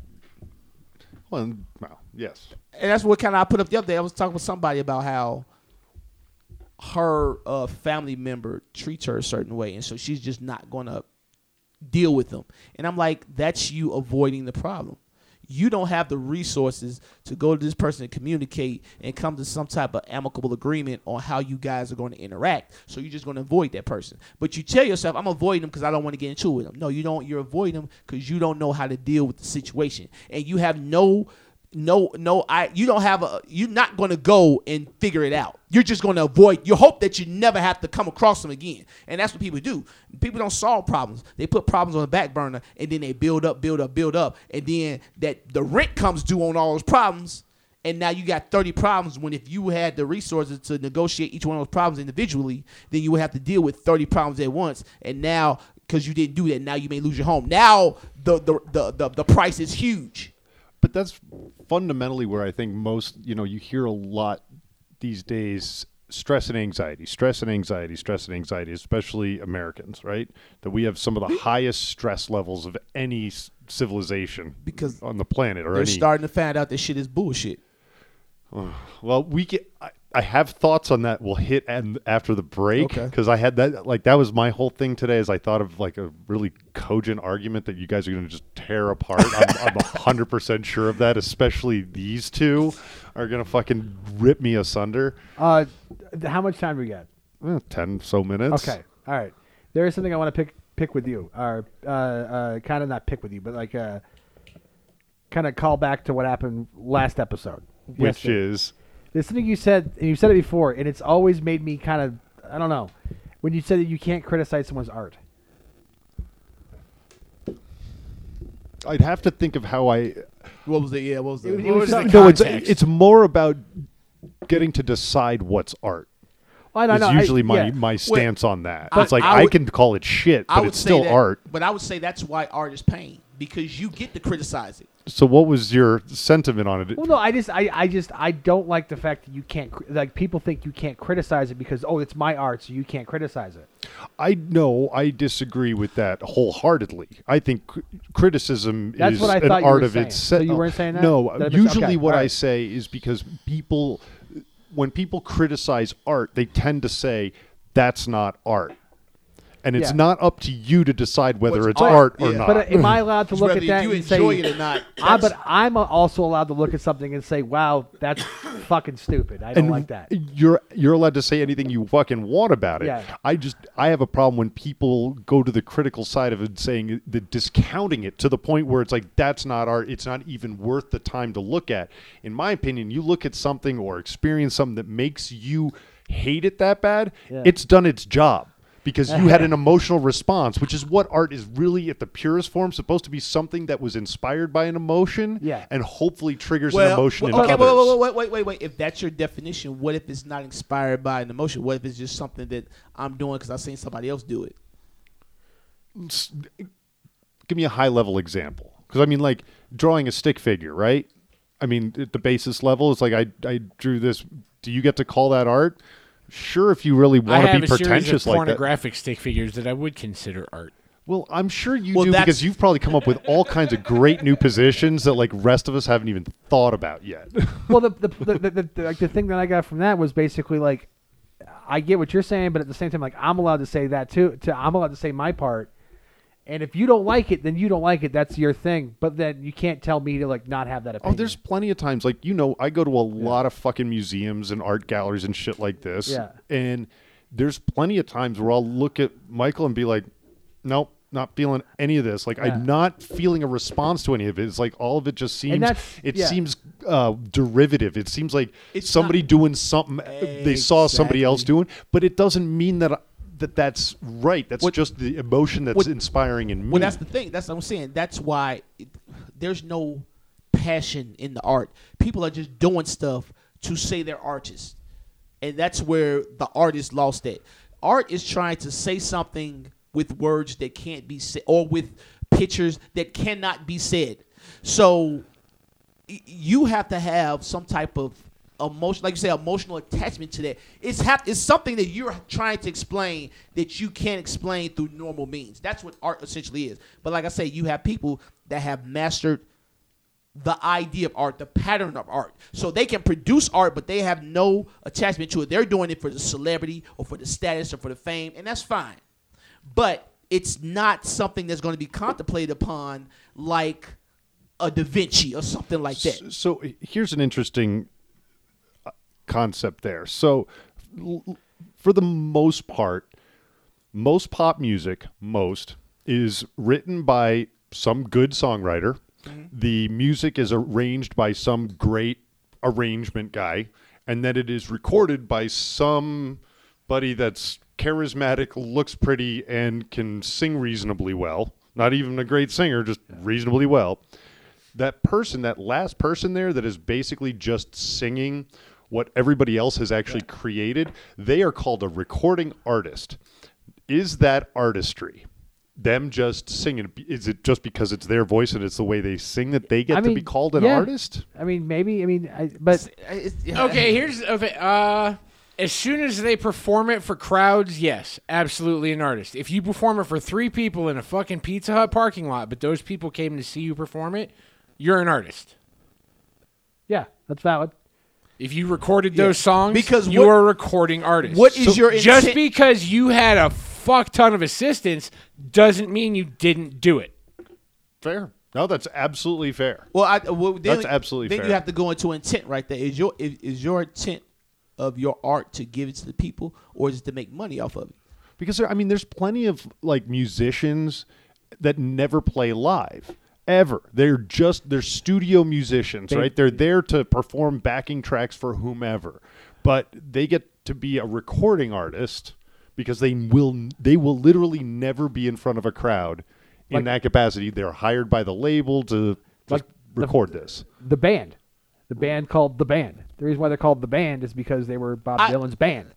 Well, and- well, yes. and that's what kind of I put up the other day. I was talking with somebody about how her uh, family member treats her a certain way, and so she's just not going to deal with them. And I'm like, that's you avoiding the problem. You don't have the resources to go to this person and communicate and come to some type of amicable agreement on how you guys are going to interact. So you're just going to avoid that person. But you tell yourself, I'm avoiding them because I don't want to get into it with them. No, you don't. You're avoiding them because you don't know how to deal with the situation, and you have no no no i you don't have a you're not going to go and figure it out. You're just going to avoid you hope that you never have to come across them again. And that's what people do. People don't solve problems. They put problems on the back burner and then they build up build up build up. And then that the rent comes due on all those problems and now you got 30 problems when if you had the resources to negotiate each one of those problems individually then you would have to deal with 30 problems at once. And now because you didn't do that now you may lose your home. Now the the the, the, the price is huge But that's fundamentally where I think most, you know, you hear a lot these days stress and anxiety, stress and anxiety, stress and anxiety, especially Americans, right? That we have some of the highest stress levels of any civilization Because on the planet or They're any starting to find out that shit is bullshit. Well, we get. I, I have thoughts on that. We'll hit and after the break Okay. because I had that. Like that was my whole thing today. As I thought of like a really cogent argument that you guys are going to just tear apart. I'm, I'm hundred percent sure of that. Especially these two are going to fucking rip me asunder. Uh, how much time do we got? Eh, Ten so minutes. Okay. All right. There is something I want to pick pick with you, or uh, uh, kind of not pick with you, but like uh, kind of call back to what happened last episode. Which Yesterday. is there's something you said, and you said it before, and it's always made me kind of I don't know when you said that you can't criticize someone's art. I'd have to think of how I. What was it? Yeah, what was It was- it? it was was the something- No, it's it's more about getting to decide what's art. Well, I Is know, I- usually my, yeah. my stance on that. I- it's like I I, can call it shit, but it's still that- art. But I would say that's why art is pain because you get to criticize it. So what was your sentiment on it? Well, no, I just, I, I just, I don't like the fact that you can't, like, people think you can't criticize it because, oh, it's my art, so you can't criticize it. I know I disagree with that wholeheartedly. I think cr- criticism That's is an art of saying. itself. So you weren't saying that? No, That usually okay, what all I say is because people, when people criticize art, they tend to say that's not art. And it's Yeah. not up to you to decide whether What's it's art? art or Yeah. not. But uh, am I allowed to look at that you and say, enjoy it or not. That's- but I'm also allowed to look at something and say, wow, that's fucking stupid. I don't and like that. You're you're allowed to say anything you fucking want about it. Yeah. I just I have a problem when people go to the critical side of it, saying the discounting it to the point where it's like that's not art. It's not even worth the time to look at. In my opinion, you look at something or experience something that makes you hate it that bad. Yeah. It's done its job. Because you had an emotional response, which is what art is really at the purest form supposed to be something that was inspired by an emotion Yeah. and hopefully triggers Well, an emotion well, in others. wait, wait, wait, wait, wait, wait. If that's your definition, what if it's not inspired by an emotion? What if it's just something that I'm doing because I've seen somebody else do it? give me a high level example because i mean like drawing a stick figure right i mean at the basis level it's like i i drew this do you get to call that art sure if you really I want to have be a series of pretentious like that pornographic stick figures that I would consider art. well i'm sure you Well, do that's- because you've probably come up with all kinds of great new positions that like rest of us haven't even thought about yet well, the the, the, the, the, the, like, the thing that I got from that was basically like, I get what you're saying, but at the same time, like, I'm allowed to say that too. To, I'm allowed to say my part. And if you don't like it, then you don't like it. That's your thing. But then you can't tell me to like not have that opinion. Oh, there's plenty of times like you know I go to a lot of fucking museums and art galleries and shit like this. Yeah. And there's plenty of times where I'll look at Michael and be like, nope, not feeling any of this. Like Yeah. I'm not feeling a response to any of it. It's like all of it just seems it yeah. seems uh, derivative. It seems like It's somebody not- doing something they saw somebody else doing, but it doesn't mean that. That that's right. That's What- just the emotion that's what- inspiring in me. Well, that's the thing. That's what I'm saying. That's why it, there's no passion in the art. People are just doing stuff to say they're artists, and that's where the artist lost it. Art is trying to say something with words that can't be said, or with pictures that cannot be said. So you have to have some type of emotion, like you say, emotional attachment to that. It's hap- It's something that you're trying to explain that you can't explain through normal means. That's what art essentially is. But like I say, you have people that have mastered the idea of art, the pattern of art. So they can produce art, but they have no attachment to it. They're doing it for the celebrity or for the status or for the fame, and that's fine. But it's not something that's going to be contemplated upon like a Da Vinci or something like that. So here's an interesting concept there. So, l- for the most part, most pop music, most is written by some good songwriter. Mm-hmm. The music is arranged by some great arrangement guy, and then it is recorded by somebody that's charismatic, looks pretty, and can sing reasonably well. Not even a great singer, just reasonably well that person, that last person there that is basically just singing what everybody else has actually created, they are called a recording artist. Is that artistry? Them just singing? Is it just because it's their voice and it's the way they sing that they get I to be called an yeah. artist? I mean, maybe. I mean, I, but Okay, here's okay. Uh, as soon as they perform it for crowds, yes, absolutely an artist. If you perform it for three people in a fucking Pizza Hut parking lot, but those people came to see you perform it, you're an artist. yeah, that's valid. If you recorded those songs, Because you what- are a recording artist. what is your just because you had a fuck ton of assistance doesn't mean you didn't do it. Fair. No, that's absolutely fair. Well, I, well then, That's absolutely Then fair. you have to go into intent right there. Is your is, is your intent of your art to give it to the people, or is it to make money off of it? because there, I mean, there's plenty of like musicians that never play live ever. They're just they're studio musicians, They- right? They're there to perform backing tracks for whomever, but they get to be a recording artist because they will they will literally never be in front of a crowd in Like- that capacity. They're hired by the label to just Like the- record this. The band, the band called the band. The reason why they're called the band is because they were Bob I- Dylan's band.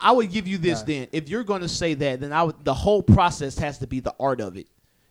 I would give you this then. If you're going to say that, then I would, the whole process has to be the art of it,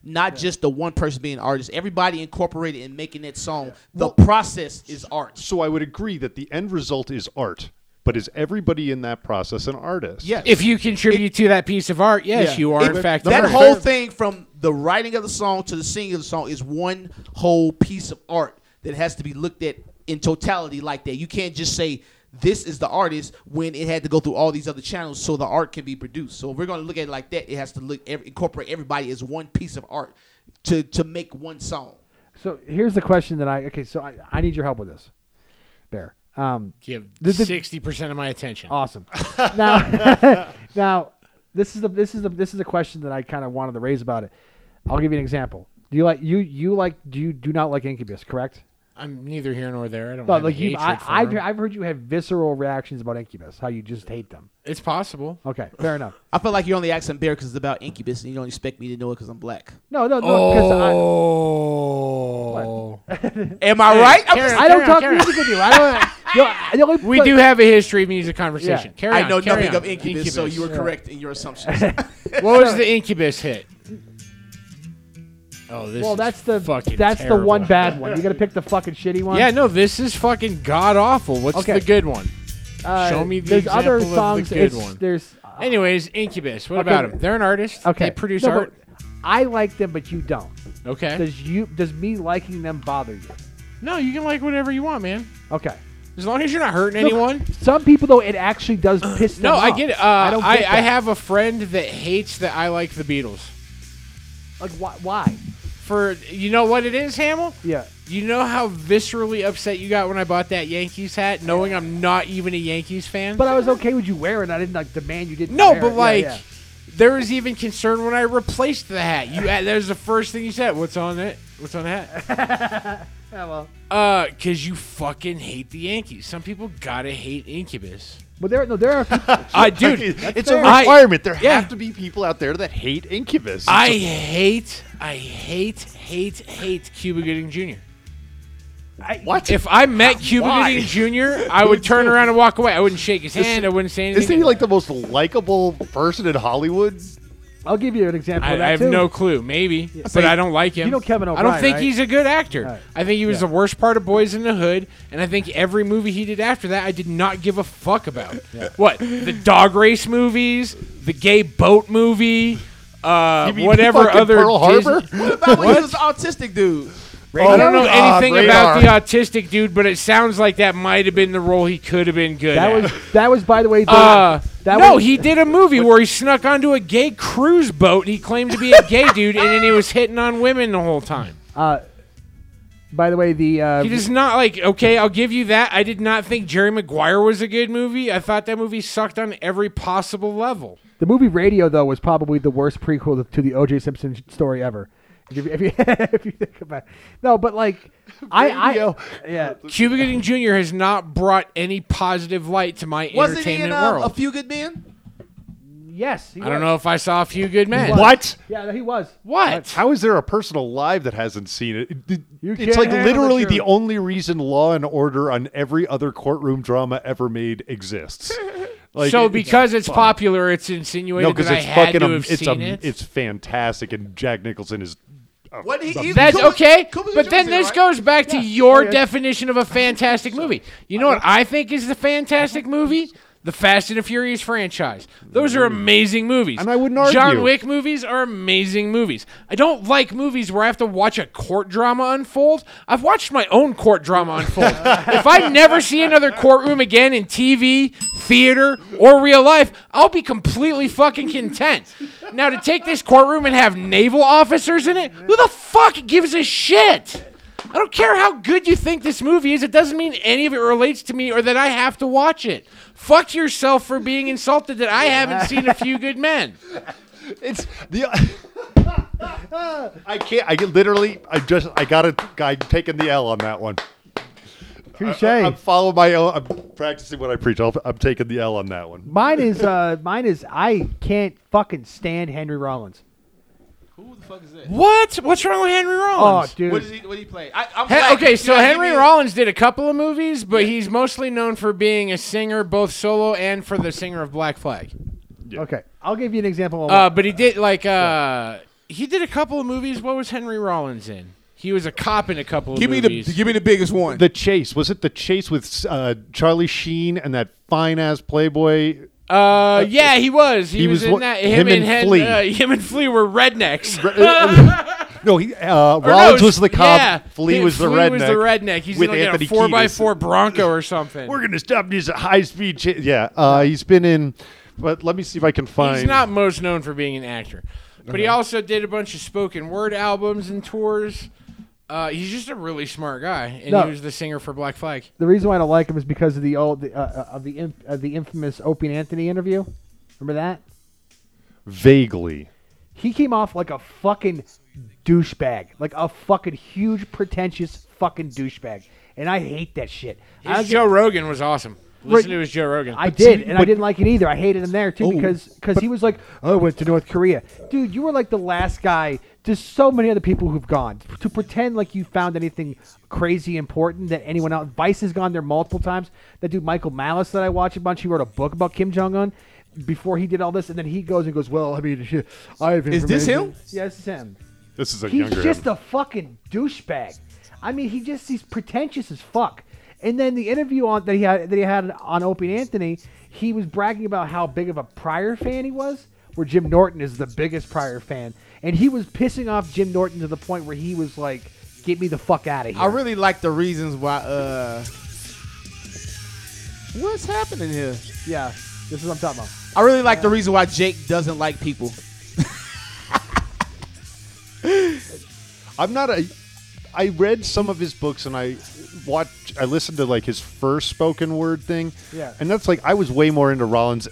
not just the one person being an artist. Everybody incorporated in making that song. The process is art. So I would agree that the end result is art, but is everybody in that process an artist? Yes. If you contribute to that piece of art, yes, Yeah. you are It- in fact. that whole artist. thing from the writing of the song to the singing of the song is one whole piece of art that has to be looked at in totality like that. You can't just say this is the artist when it had to go through all these other channels so the art can be produced. So if we're going to look at it like that, it has to look every, incorporate everybody as one piece of art to to make one song. So here's the question that I okay. So I, I need your help with this, Bear. Um, You The- have the- sixty percent of my attention. awesome. now, now this is the this is the this is a question that I kind of wanted to raise about it. I'll give you an example. Do you like you you like do you do not like Incubus? Correct? I'm neither here nor there. I don't. No, have like you. I, I've, them. I've heard you have visceral reactions about Incubus. How you just hate them. It's possible. Okay, fair enough. I feel like you're only asking Bear because it's about Incubus and you don't expect me to know it because I'm black. No, no, no. Because Oh. Am I right? I'm just- on, I, I don't carry on, talk carry on. music with you. I don't. You know, the only- We do have a history of music conversation. Yeah. Carry I know carry nothing on. of Incubus, so you were correct in your assumptions. What was the Incubus hit? Oh, this Well, is that's the fucking that's the one bad one. You got to pick the fucking shitty one. Yeah, no, this is fucking god awful. What's Okay. the good one? Uh, show me the There's other example of the songs. good one. There's Anyways, Incubus. What Okay. about them? They're an artist. okay. They produce No, art. I like them, but you don't. Okay. Does you does me liking them bother you? No, you can like whatever you want, man. Okay. As long as you're not hurting Look, anyone. Some people though, it actually does piss them off. No, I get it. Uh, I I, don't I, get that. have a friend that hates that I like the Beatles. Like why? Why? For you know what it is, Hamill? Yeah. You know how viscerally upset you got when I bought that Yankees hat, knowing I'm not even a Yankees fan? But I was okay with you wearing. it. I didn't like demand you didn't. no, wear but it. Yeah, like, yeah. there was even concern when I replaced the hat. You, that was the first thing you said. What's on it? What's on the hat? Yeah, well, Uh, cause you fucking hate the Yankees. Some people gotta hate Incubus. But there no there are people, I dude, it's fair. a I- requirement. there yeah. have to be people out there that hate Incubus. It's I a- hate, I hate, hate, hate Cuba Gooding Jr. what? If I met Cuba Why? Gooding Jr., I would turn around and walk away. I wouldn't shake his hand. I wouldn't say anything. Isn't he like the most likable person in Hollywood? I'll give you an example. I, of that I have too. no clue. Maybe, but Say- I don't like him. You know Kevin I don't think right? he's a good actor. Right. I think he was Yeah. the worst part of Boys in the Hood, and I think every movie he did after that, I did not give a fuck about. What the dog race movies, the gay boat movie, uh, You mean whatever other Pearl Disney- Harbor? What about when he was autistic dude? I don't know Ah, anything about the autistic dude, but it sounds like that might have been the role he could have been good That at. was that was by the way. The, Uh, that no, was, he did a movie where he snuck onto a gay cruise boat and he claimed to be a gay dude, and then he was hitting on women the whole time. Uh, by the way, the uh, He does not like. Okay, I'll give you that. I did not think Jerry Maguire was a good movie. I thought that movie sucked on every possible level. the movie Radio though was probably the worst prequel to the O.J. Simpson story ever. If you, if you, if you think about it. no, but like I, I yeah Cuba Gooding Jr. has not brought any positive light to my Wasn't he in entertainment uh, world. A Few Good Men? yes he I don't know if I saw a few good men. What? yeah he was What? How is there a person alive that hasn't seen it? It- it- You it's can't like handle the literally the truth. only reason Law and Order on every other courtroom drama ever made exists. Like, so it- because it's fun. popular, it's no, insinuated because that I it's had fucking to am- have it's seen a- it. it's fantastic, and Jack Nicholson is. A- What he, he- That's Cuba- okay, Cuba but then this right? goes back to your yeah. definition of a fantastic movie. You know what I think is the fantastic movie? The Fast and the Furious franchise. Those are amazing movies. And I wouldn't argue. John Wick movies are amazing movies. I don't like movies where I have to watch a court drama unfold. I've watched my own court drama unfold. if I never see another courtroom again in TV, theater, or real life, I'll be completely fucking content. Now to take this courtroom and have naval officers in it, who the fuck gives a shit? I don't care how good you think this movie is. It doesn't mean any of it relates to me or that I have to watch it. Fuck yourself for being insulted that I haven't seen a few good men. It's the. I can't. I get literally. I just. I got a I'm taking the L on that one. touche. I, am following my own. I'm practicing what I preach. I'll, I'm taking the L on that one. mine is uh mine is I can't fucking stand Henry Rollins. Who the fuck is that? What? What's wrong with Henry Oh Rollins? dude, What, is he, what did he play? I, I'm He- okay, so You Henry me Rollins did a couple of movies, but he's mostly known for being a singer, both solo and for the singer of Black Flag. okay, I'll give you an example. Of Uh, but he did like uh, he did a couple of movies. What was Henry Rollins in? He was a cop in a couple of Give me the movies. give me the biggest one. The chase was it the chase with uh, Charlie Sheen and that fine ass Playboy. Uh, yeah, he was. He, He was, was in one- that. him Him, and and Hen- Flea. Uh, him and Flea were rednecks. No, he uh, Or no, Rollins was the cop. Yeah, Flea He- was the Flea redneck. was the redneck. He's with in like Anthony a four by Kiedis. four Bronco or something. We're gonna stop this high speed. Yeah, uh, he's been in. But let me see if I can find. He's not most known for being an actor, but he also did a bunch of spoken word albums and tours. Uh, he's just a really smart guy, and No. he was the singer for Black Flag. the reason why I don't like him is because of the old uh, uh, of the inf- uh, the infamous Opie and Anthony interview. Remember that? vaguely. He came off like a fucking douchebag, like a fucking huge pretentious fucking douchebag, and I hate that shit. I His don't Joe Rogan was awesome. Listen Right. to his Joe Rogan. I did, see, and I didn't like it either. I hated him there too Oh, because because he was like, "Oh, I went to North Korea, dude. You were like the last guy. There's so many other people who've gone to pretend like you found anything crazy important that anyone else. Vice has gone there multiple times. That dude Michael Malice that I watch a bunch. He wrote a book about Kim Jong Un before he did all this, and then he goes and goes, "Well, I mean, I have Is this information." him? Yeah, this is him. This is a He's younger. just him. a fucking douchebag. I mean, he just he's pretentious as fuck. And then the interview on that he had that he had on Opie and Anthony, he was bragging about how big of a Pryor fan he was. Where Jim Norton is the biggest Pryor fan, and he was pissing off Jim Norton to the point where he was like, "Get me the fuck out of here." I really like the reasons why. uh What's happening here? yeah, this is what I'm talking about. I really like the reason why Jake doesn't like people. I'm not a. I read some of his books and I watched. I listened to like his first spoken word thing. Yeah. And that's like I was way more into Rollins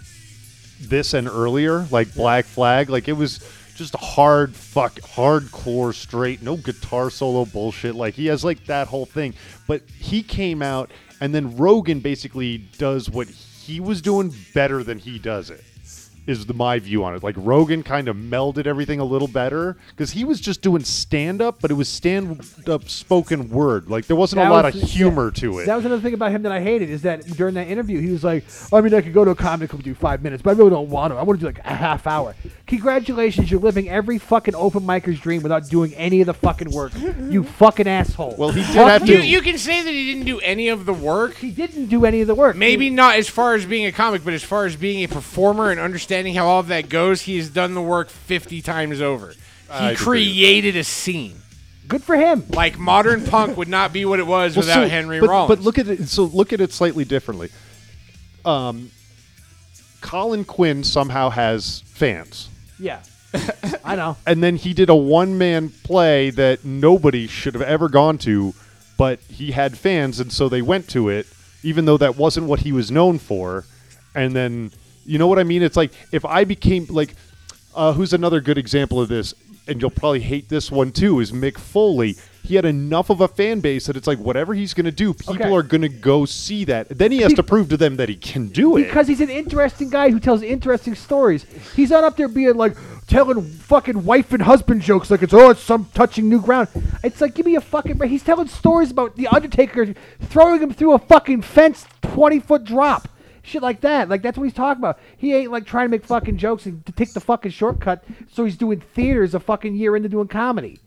this and earlier, like Black Flag. Like it was just hard fuck, hardcore, straight, no guitar solo bullshit. Like he has like that whole thing. But he came out and then Rogan basically does what he was doing better than he does it. Is the my view on it. Like Rogan kind of melded everything a little better because he was just doing stand up, but it was stand up spoken word. Like there wasn't That a lot was- of humor to it. That was another thing about him that I hated is that during that interview he was like, I mean, I could go to a comic club and do five minutes, but I really don't want to. I want to do like a half hour. Congratulations, you're living every fucking open micer's dream without doing any of the fucking work. You fucking asshole. Well, he did Fuck have to- You, you. you can say that he didn't do any of the work. He didn't do any of the work. Maybe not as far as being a comic, but as far as being a performer and understanding how all of that goes, he has done the work 50 times over. He I'd agree. created a scene. good for him. Like modern punk would not be what it was Well, without so- Henry but, Rollins. But look at it. So look at it slightly differently. Um, Colin Quinn somehow has fans. Yeah, I know. and then he did a one man play that nobody should have ever gone to, but he had fans, and so they went to it, even though that wasn't what he was known for. And then, you know what I mean? It's like if I became like, uh, who's another good example of this? And you'll probably hate this one too. Is Mick Foley? He had enough of a fan base that it's like whatever he's going to do, people Okay. are going to go see that. Then he has to prove to them that he can do it. Because he's an interesting guy who tells interesting stories. He's not up there being like telling fucking wife and husband jokes like it's oh it's some touching new ground. It's like give me a fucking break. He's telling stories about the Undertaker throwing him through a fucking fence twenty foot drop. Shit like that. Like that's what he's talking about. He ain't like trying to make fucking jokes and to take the fucking shortcut. So he's doing theaters a fucking year into doing comedy.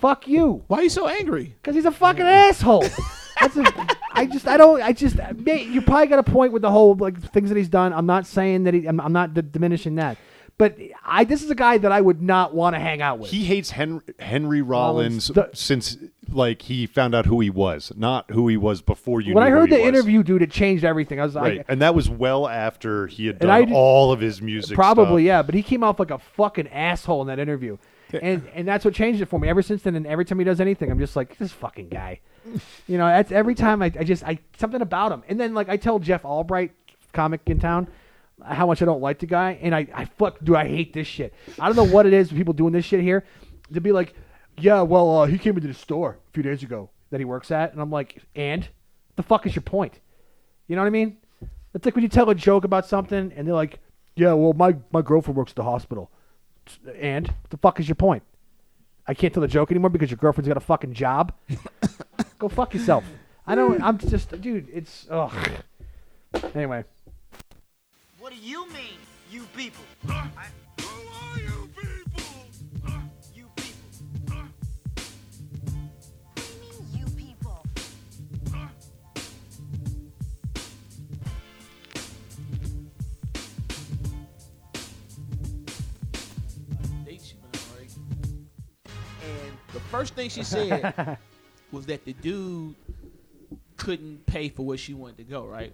Fuck you. Why are you so angry? Because he's a fucking asshole. That's a, I just, I don't, I just, mate, you probably got a point with the whole like things that he's done. I'm not saying that he, I'm, I'm not d- diminishing that, but I, this is a guy that I would not want to hang out with. he hates Henry, Henry Rollins the- since like he found out who he was, not who he was before you. when knew I who heard he the was. interview, dude, it changed everything. I was right, like, and that was well after he had done I did- all of his music. probably stuff. yeah, but he came off like a fucking asshole in that interview, and and that's what changed it for me. Ever since then, and every time he does anything, I'm just like this fucking guy. you know, that's every time I, I just I something about him, and then like I tell Jeff Albright, comic in town. How much I don't like the guy, and I, I fuck, dude, I hate this shit. I don't know what it is people doing this shit here. To be like, yeah, well, uh, he came into the store a few days ago that he works at, and I'm like, and the fuck is your point? You know what I mean? It's like when you tell a joke about something and they're like, "Yeah, well, my my girlfriend works at the hospital," and the fuck is your point? I can't tell the joke anymore because your girlfriend's got a fucking job. Go fuck yourself. I don't. I'm just, dude. It's ugh. Anyway, What do you mean, you people? Who are first thing she said was that the dude couldn't pay for where she wanted to go, right?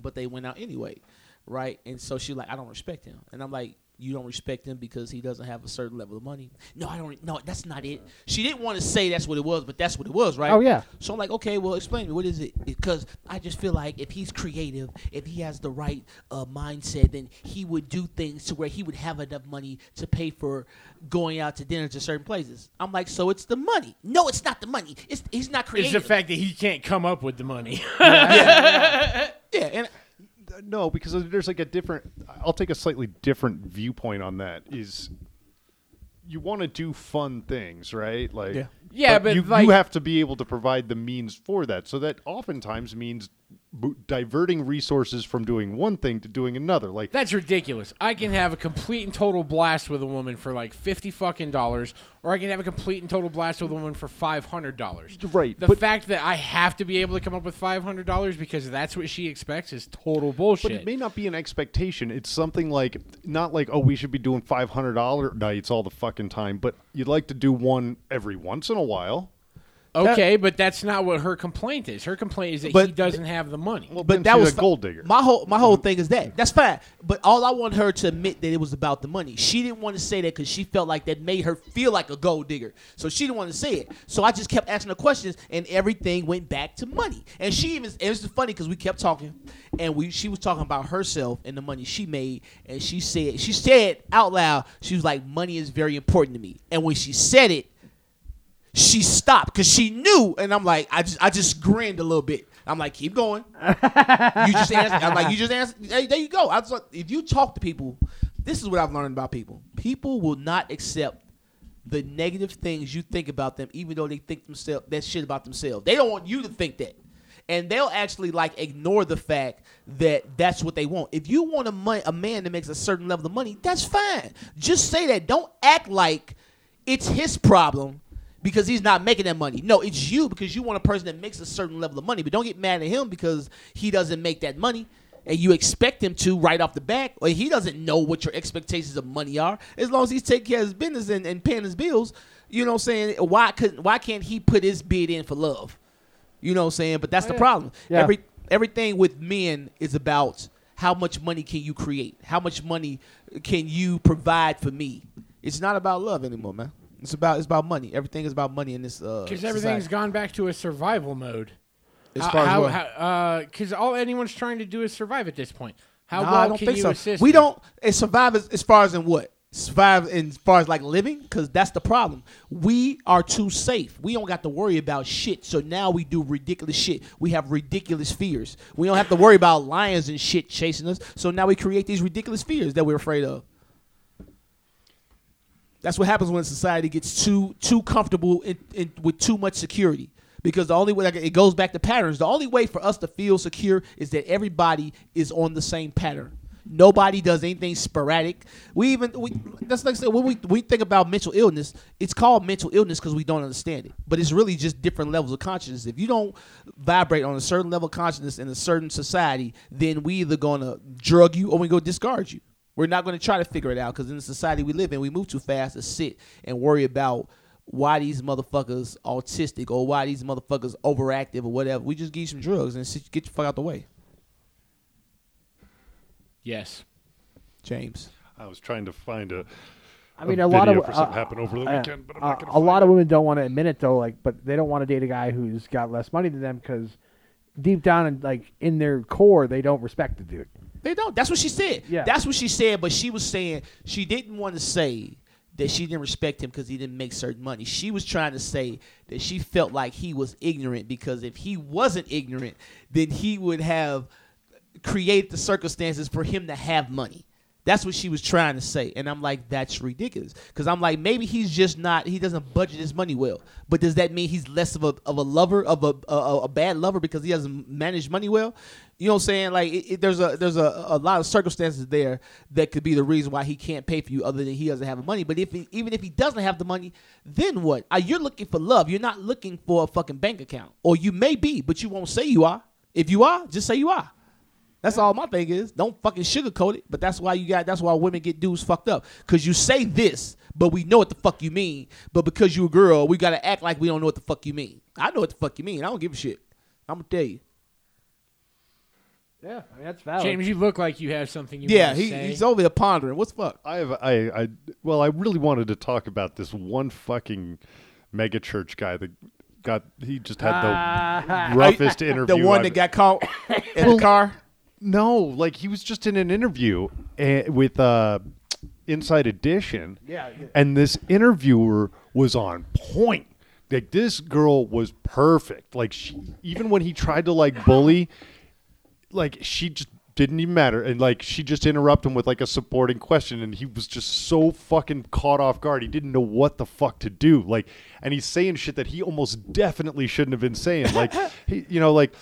But they went out anyway, right? And so she like, I don't respect him, and I'm like, you don't respect him because he doesn't have a certain level of money. No, I don't. No, that's not it. She didn't want to say that's what it was, but that's what it was, right? Oh, yeah. So I'm like, okay, well, explain to me what is it? Because I just feel like if he's creative, if he has the right uh, mindset, then he would do things to where he would have enough money to pay for going out to dinner to certain places. I'm like, so it's the money? No, it's not the money. It's he's not creative. it's the fact that he can't come up with the money. yeah, and No, because there's like a different. I'll take a slightly different viewpoint on that. Is you want to do fun things, right? Like, Yeah. Yeah, but you, like- you have to be able to provide the means for that. So that oftentimes means b- diverting resources from doing one thing to doing another. Like, That's ridiculous. I can have a complete and total blast with a woman for like fifty fucking dollars, or I can have a complete and total blast with a woman for five hundred dollars. Right, The but- fact that I have to be able to come up with five hundred dollars because that's what she expects is total bullshit. But it may not be an expectation. It's something like not like oh we should be doing five hundred dollar nights all the fucking time, but you'd like to do one every once in a while. Okay, but that's not what her complaint is. Her complaint is that he doesn't have the money. Well, but that was a gold digger. My whole my whole thing is that that's fine. But all I want her to admit that it was about the money. She didn't want to say that because she felt like that made her feel like a gold digger. So she didn't want to say it. So I just kept asking her questions, and everything went back to money. And she even it was funny because we kept talking, and we she was talking about herself and the money she made, and she said she said out loud she was like money is very important to me. And when she said it, She stopped because she knew, and I'm like, I just I just grinned a little bit. I'm like, keep going. you just answer. I'm like, you just answer. Hey, there you go. I was like, if you talk to people, this is what I've learned about people. People will not accept the negative things you think about them, even though they think themselves that shit about themselves. They don't want you to think that, and they'll actually like ignore the fact that that's what they want. If you want a mon- a man that makes a certain level of money, that's fine. Just say that. Don't act like it's his problem because he's not making that money. No, it's you because you want a person that makes a certain level of money. But don't get mad at him because he doesn't make that money. And you expect him to right off the back, or he doesn't know what your expectations of money are. As long as he's taking care of his business and, and paying his bills, you know what I'm saying? Why could why can't he put his bid in for love? You know what I'm saying? But that's the oh, problem. Yeah. Every everything with men is about how much money can you create? How much money can you provide for me? It's not about love anymore, man. It's about it's about money. Everything is about money in this uh Because everything's society. gone back to a survival mode. as How- far as how, what? how, because all anyone's trying to do is survive at this point. How Nah, well I don't can think you so. assist? we don't and survive as, as far as in what? Survive in as far as like living, because that's the problem. We are too safe. We don't got to worry about shit. So now we do ridiculous shit. We have ridiculous fears. We don't have to worry about lions and shit chasing us. So now we create these ridiculous fears that we're afraid of. That's what happens when society gets too too comfortable in, in, with too much security. Because the only way like, it goes back to patterns. The only way for us to feel secure is that everybody is on the same pattern. Nobody does anything sporadic. We even we that's like I said, when we we think about mental illness, it's called mental illness because we don't understand it. But it's really just different levels of consciousness. If you don't vibrate on a certain level of consciousness in a certain society, then we either gonna drug you or we go discard you. We're not going to try to figure it out because in the society we live in, we move too fast to sit and worry about why these motherfuckers autistic or why these motherfuckers overactive or whatever. We just give you some drugs and sit, get your fuck out the way. Yes. James. I was trying to find a. I mean, a a, lot of video for something uh, happened over the uh, weekend, but I'm uh, not gonna a lot find of women don't want to admit it though. Like, but they don't want to date a guy who's got less money than them because deep down and like in their core, they don't respect the dude. They don't. That's what she said. Yeah. That's what she said, but she was saying she didn't want to say that she didn't respect him because he didn't make certain money. She was trying to say that she felt like he was ignorant because if he wasn't ignorant, then he would have created the circumstances for him to have money. That's what she was trying to say. And I'm like, that's ridiculous. Because I'm like, maybe he's just not, he doesn't budget his money well. But does that mean he's less of a, of a lover, of a, a, a bad lover because he doesn't manage money well? You know what I'm saying? Like, it, it- there's a there's a, a lot of circumstances there that could be the reason why he can't pay for you other than he doesn't have the money. But if he, even if he doesn't have the money, then what? Uh, you're looking for love. You're not looking for a fucking bank account. Or you may be, but you won't say you are. If you are, just say you are. That's all my thing is. Don't fucking sugarcoat it. But that's why you got. That's why women get dudes fucked up. Cause you say this, but we know what the fuck you mean. But because you're a girl, we gotta act like we don't know what the fuck you mean. I know what the fuck you mean. I don't give a shit. I'm gonna tell you. Yeah, I mean that's valid. James, you look like you have something you Yeah, want to he, say. he's over there pondering. What's fuck? I have I I well I really wanted to talk about this one fucking mega church guy that got he just had the roughest interview. The one I've- that got caught in the car. no, like he was just in an interview uh, with uh, Inside Edition. Yeah, yeah. and this interviewer was on point. Like this girl was perfect. Like she, even when he tried to like bully, like she just didn't even matter. And like she just interrupted him with like a supporting question and he was just so fucking caught off guard. He didn't know what the fuck to do. Like and he's saying shit that he almost definitely shouldn't have been saying. Like he you know like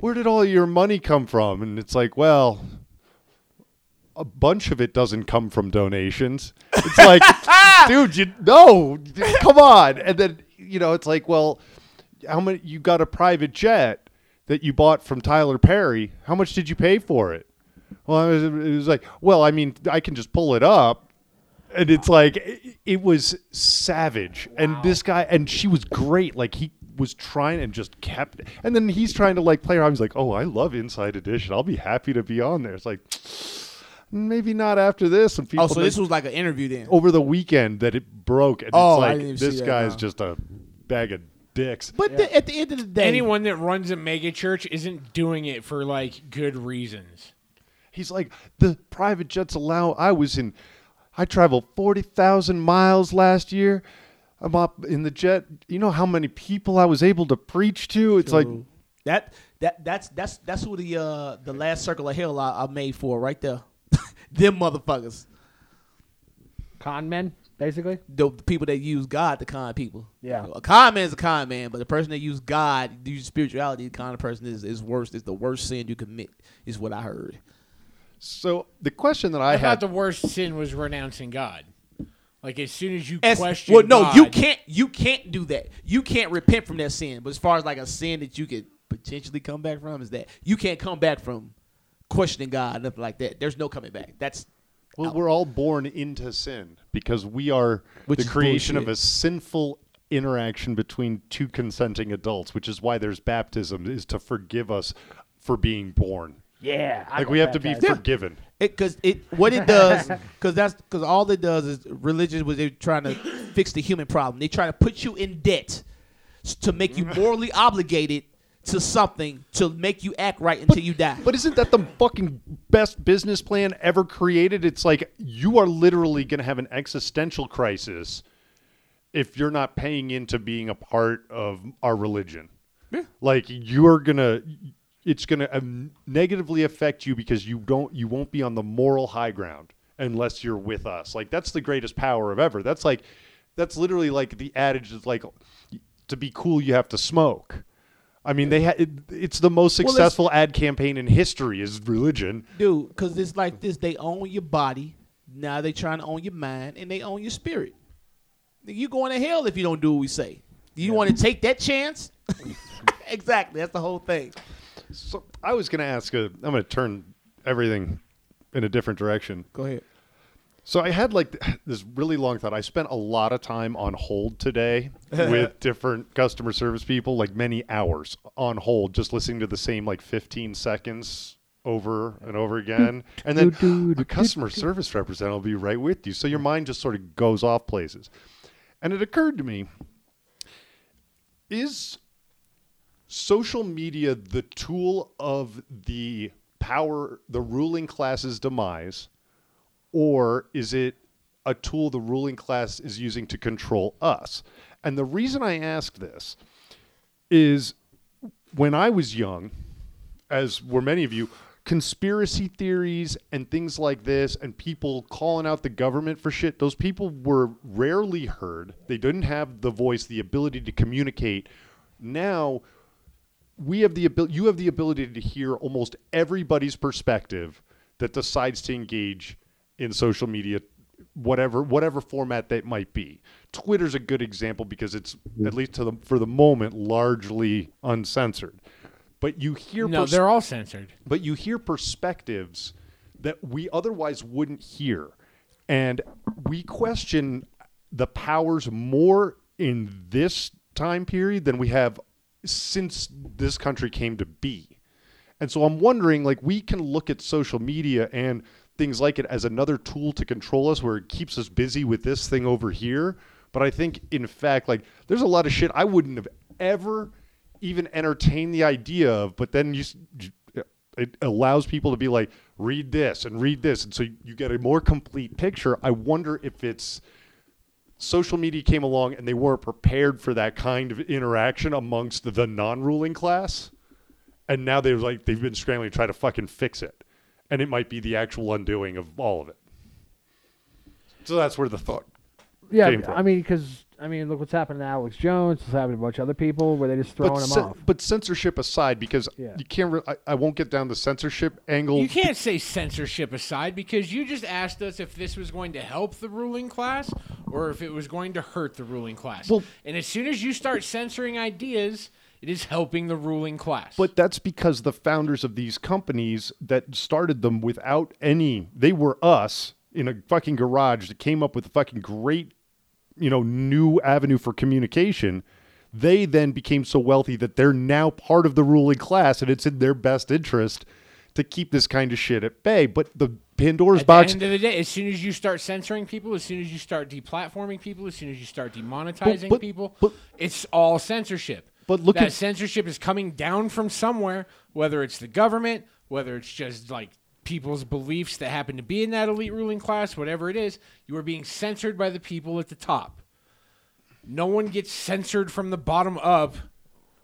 where did all your money come from? And it's like well a bunch of it doesn't come from donations. It's like dude you no come on. And then you know it's like well how many you got a private jet that you bought from Tyler Perry, how much did you pay for it? Well, it was, it was like, well, I mean, I can just pull it up. And it's like, it, it was savage. And this guy, and she was great. Like, he was trying and just kept, and then he's trying to like play around. He's like, oh, I love Inside Edition. I'll be happy to be on there. It's like, maybe not after this. And oh, people Oh, so this was like an interview then. over the weekend that it broke. And Oh, it's I like, didn't even see this guy's just a bag of dicks. But the, at the end of the day, Anyone that runs a mega church isn't doing it for like good reasons. He's like, the private jets allow. I was in, I traveled 40,000 miles last year. I'm up in the jet. You know how many people I was able to preach to? It's like That that that's that's that's who the uh the last circle of hell I, I made for right there. Them motherfuckers. Con men, basically. The, the people that use God to con people. Yeah. A con man is a con man, but the person that use God, use spirituality, the kind of person is is worse. Is the worst sin you commit. Is what I heard. so. The question that I, I had thought the worst sin was renouncing God. Like as soon as you As- question, well, no, God, you can't. You can't do that. You can't repent from that sin. But as far as like a sin that you could potentially come back from, is that you can't come back from questioning God, nothing like that. There's no coming back. That's Well, oh. we're all born into sin because we are Which the is creation of bullshit. a sinful interaction between two consenting adults, which is why there's baptism is to forgive us for being born. Yeah. I Like got we have to be baptized. forgiven. it because it what it does because that's because all it does is religion was they trying to fix the human problem. They try to put you in debt s- to make you morally obligated to something to make you act right until you die. But isn't that the fucking best business plan ever created? It's like you are literally going to have an existential crisis if you're not paying into being a part of our religion. Yeah. Like you're going to it's going to um, negatively affect you because you don't you won't be on the moral high ground unless you're with us. Like that's the greatest power of ever. That's like that's literally like the adage is like to be cool you have to smoke. I mean, they ha- it, it's the most Well, successful ad campaign in history is religion. dude because it's like this they own your body now they trying to own your mind and they own your spirit you going to hell if you don't do what we say Do you want to take that chance exactly that's the whole thing So I was going to ask. A, I'm going to turn everything in a different direction. go ahead So I had like this really long thought. I spent a lot of time on hold today with different customer service people, like many hours on hold, just listening to the same like 15 seconds over and over again. And then a customer service representative will be right with you. So your mind just sort of goes off places. And it occurred to me is social media the tool of the power, the ruling class's demise? Or is it a tool the ruling class is using to control us? And the reason I ask this is when I was young, as were many of you, conspiracy theories and things like this, and people calling out the government for shit, those people were rarely heard. They didn't have the voice, the ability to communicate. Now, we have the ability you have the ability to hear almost everybody's perspective that decides to engage in social media whatever whatever format that might be. Twitter's a good example because it's mm-hmm. at least to the, for the moment largely uncensored. But you hear no, pers- they're all censored. but you hear perspectives that we otherwise wouldn't hear. And we question the powers more in this time period than we have since this country came to be. And so i'm wondering like we can look at social media and things like it as another tool to control us where it keeps us busy with this thing over here. But i think in fact like there's a lot of shit i wouldn't have ever even entertained the idea of but then you it allows people to be like read this and read this. And so you get a more complete picture. I wonder if it's social media came along and they weren't prepared for that kind of interaction amongst the non-ruling class and now they're like they've been scrambling to try to fucking fix it and it might be the actual undoing of all of it so that's where the thought Yeah, came from. I mean, because I mean, look what's happening to Alex Jones. What's happening to a bunch of other people where they just throwing but, him cen- off. but censorship aside because Yeah. you can't re- I, I won't get down the censorship angle You can't say censorship aside because you just asked us if this was going to help the ruling class or if it was going to hurt the ruling class. Well- and as soon as you start censoring ideas, it is helping the ruling class. But that's because the founders of these companies that started them without any, they were us in a fucking garage that came up with a fucking great, you know, new avenue for communication. They then became so wealthy that they're now part of the ruling class and it's in their best interest to keep this kind of shit at bay. But the Pandora's At box. At the end of the day, as soon as you start censoring people, as soon as you start deplatforming people, as soon as you start demonetizing but- people, but- it's all censorship. But look that at- censorship is coming down from somewhere, whether it's the government, whether it's just like people's beliefs that happen to be in that elite ruling class, whatever it is, you are being censored by the people at the top. no one gets censored from the bottom up.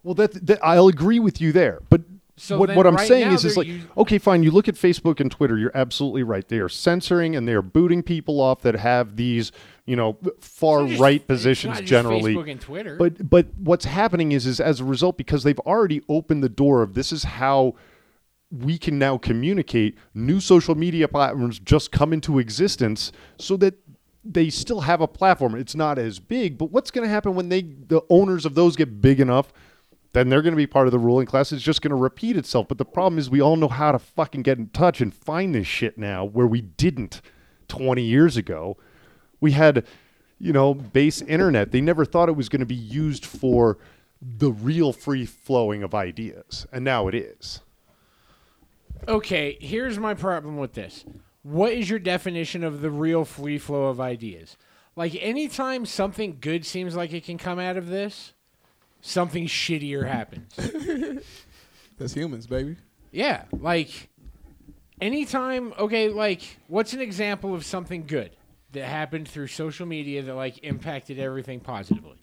Well, that, that I'll agree with you there, but So what what I'm right saying is, is like, okay, fine. You look at Facebook and Twitter. You're absolutely right. They are censoring and they are booting people off that have these, you know, far just- right positions generally. Facebook and Twitter. But but what's happening is is as a result because they've already opened the door of this is how we can now communicate. New social media platforms just come into existence so that they still have a platform. It's not as big, but what's going to happen when they the owners of those get big enough? Then they're going to be part of the ruling class. It's just going to repeat itself. But the problem is, we all know how to fucking get in touch and find this shit now, where we didn't 20 years ago. We had, you know, base internet. They never thought it was going to be used for the real free flowing of ideas, and now it is. Okay, here's my problem with this. What is your definition of the real free flow of ideas? Like anytime something good seems like it can come out of this, something shittier happens. That's humans, baby. yeah, like anytime okay, like what's an example of something good that happened through social media that like impacted everything positively?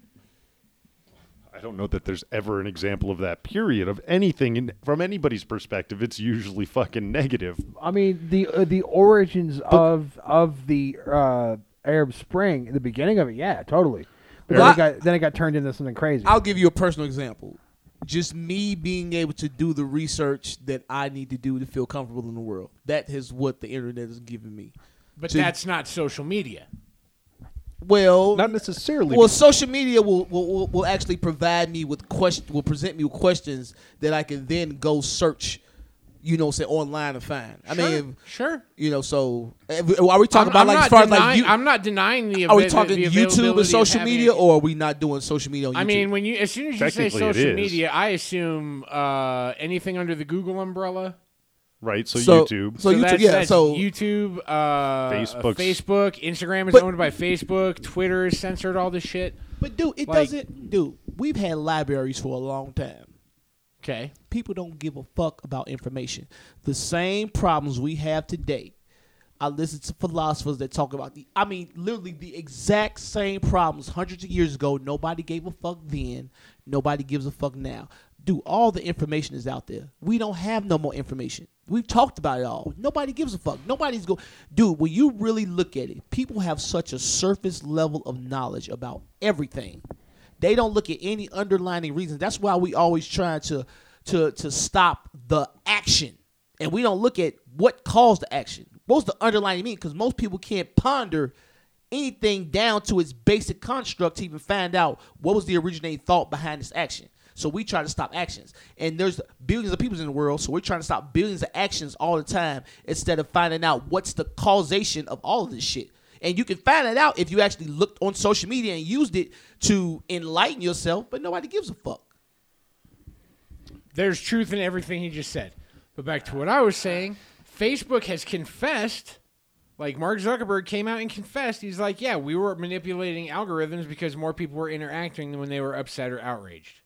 I don't know that there's ever an example of that period of anything in, from anybody's perspective. It's usually fucking negative. I mean, the uh, the origins of of the uh, Arab Spring, the beginning of it, yeah, totally. But then, it got, then it got turned into something crazy. I'll give you a personal example. Just me being able to do the research that I need to do to feel comfortable in the world. That is what the internet has given me. But To- that's not social media. Well, Not necessarily. well, social media will, will, will, will actually provide me with question, will present me with questions that I can then go search, you know, say online and find. I Sure, mean, sure. you know, so are we talking I'm- about I'm like as far as like you, I'm not denying the. are we talking the YouTube and social media, a- or are we not doing social media on YouTube? I mean, when you as soon as you say social media, I assume uh, anything under the Google umbrella. right? So, So- YouTube. so YouTube, that's, yeah, that's so- YouTube, uh, Facebook's- Facebook, Instagram is But- owned by Facebook, Twitter is censored, all this shit. but dude, it like- doesn't. Dude, we've had libraries for a long time. Okay, people don't give a fuck about information. The same problems we have today. I listen to philosophers that talk about the I mean literally the exact same problems hundreds of years ago. Nobody gave a fuck then. Nobody gives a fuck now. Dude, all the information is out there. We don't have no more information. We've talked about it all. Nobody gives a fuck. Nobody's go Dude, when you really look at it, people have such a surface level of knowledge about everything. They don't look at any underlining reasons. That's why we always try to to to stop the action, and we don't look at what caused the action. What's the underlying meaning? Because most people can't ponder anything down to its basic construct to even find out what was the originating thought behind this action. So we try to stop actions, and there's billions of people in the world. So we're trying to stop billions of actions all the time instead of finding out what's the causation of all of this shit. And you can find it out if you actually looked on social media and used it to enlighten yourself, but nobody gives a fuck. there's truth in everything he just said. But back to what I was saying, Facebook has confessed. Like Mark Zuckerberg came out and confessed. He's like, "Yeah, we were manipulating algorithms because more people were interacting than when they were upset or outraged."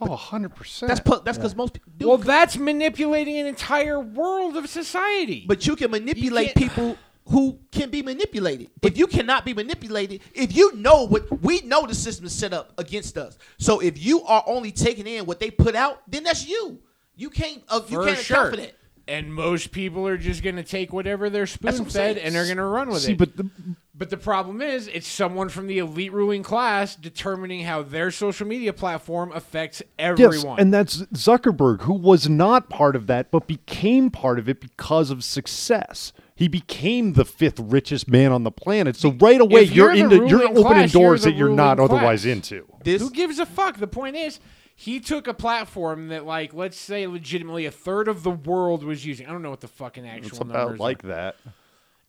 Oh, 100%. That's pu- that's because most people. Well, that's manipulating an entire world of society. but you can manipulate can't- people who can be manipulated. if you cannot be manipulated, if you know what we know, the system is set up against us. So if you are only taking in what they put out, then that's you. You can't. Uh, you can't sure. account for that. And most people are just going to take whatever they're spoon I'm fed and they're going to run with See, it. but the, But the problem is, it's someone from the elite ruling class determining how their social media platform affects Yes, everyone. and that's Zuckerberg, who was not part of that, but became part of it because of success. He became the fifth richest man on the planet. So right away, you're, you're into you're opening class, you're doors that you're not ruling otherwise into. This Who gives a fuck? The point is, he took a platform that, like, let's say, legitimately a third of the world was using. I don't know what the fucking actual It's numbers about are. like that.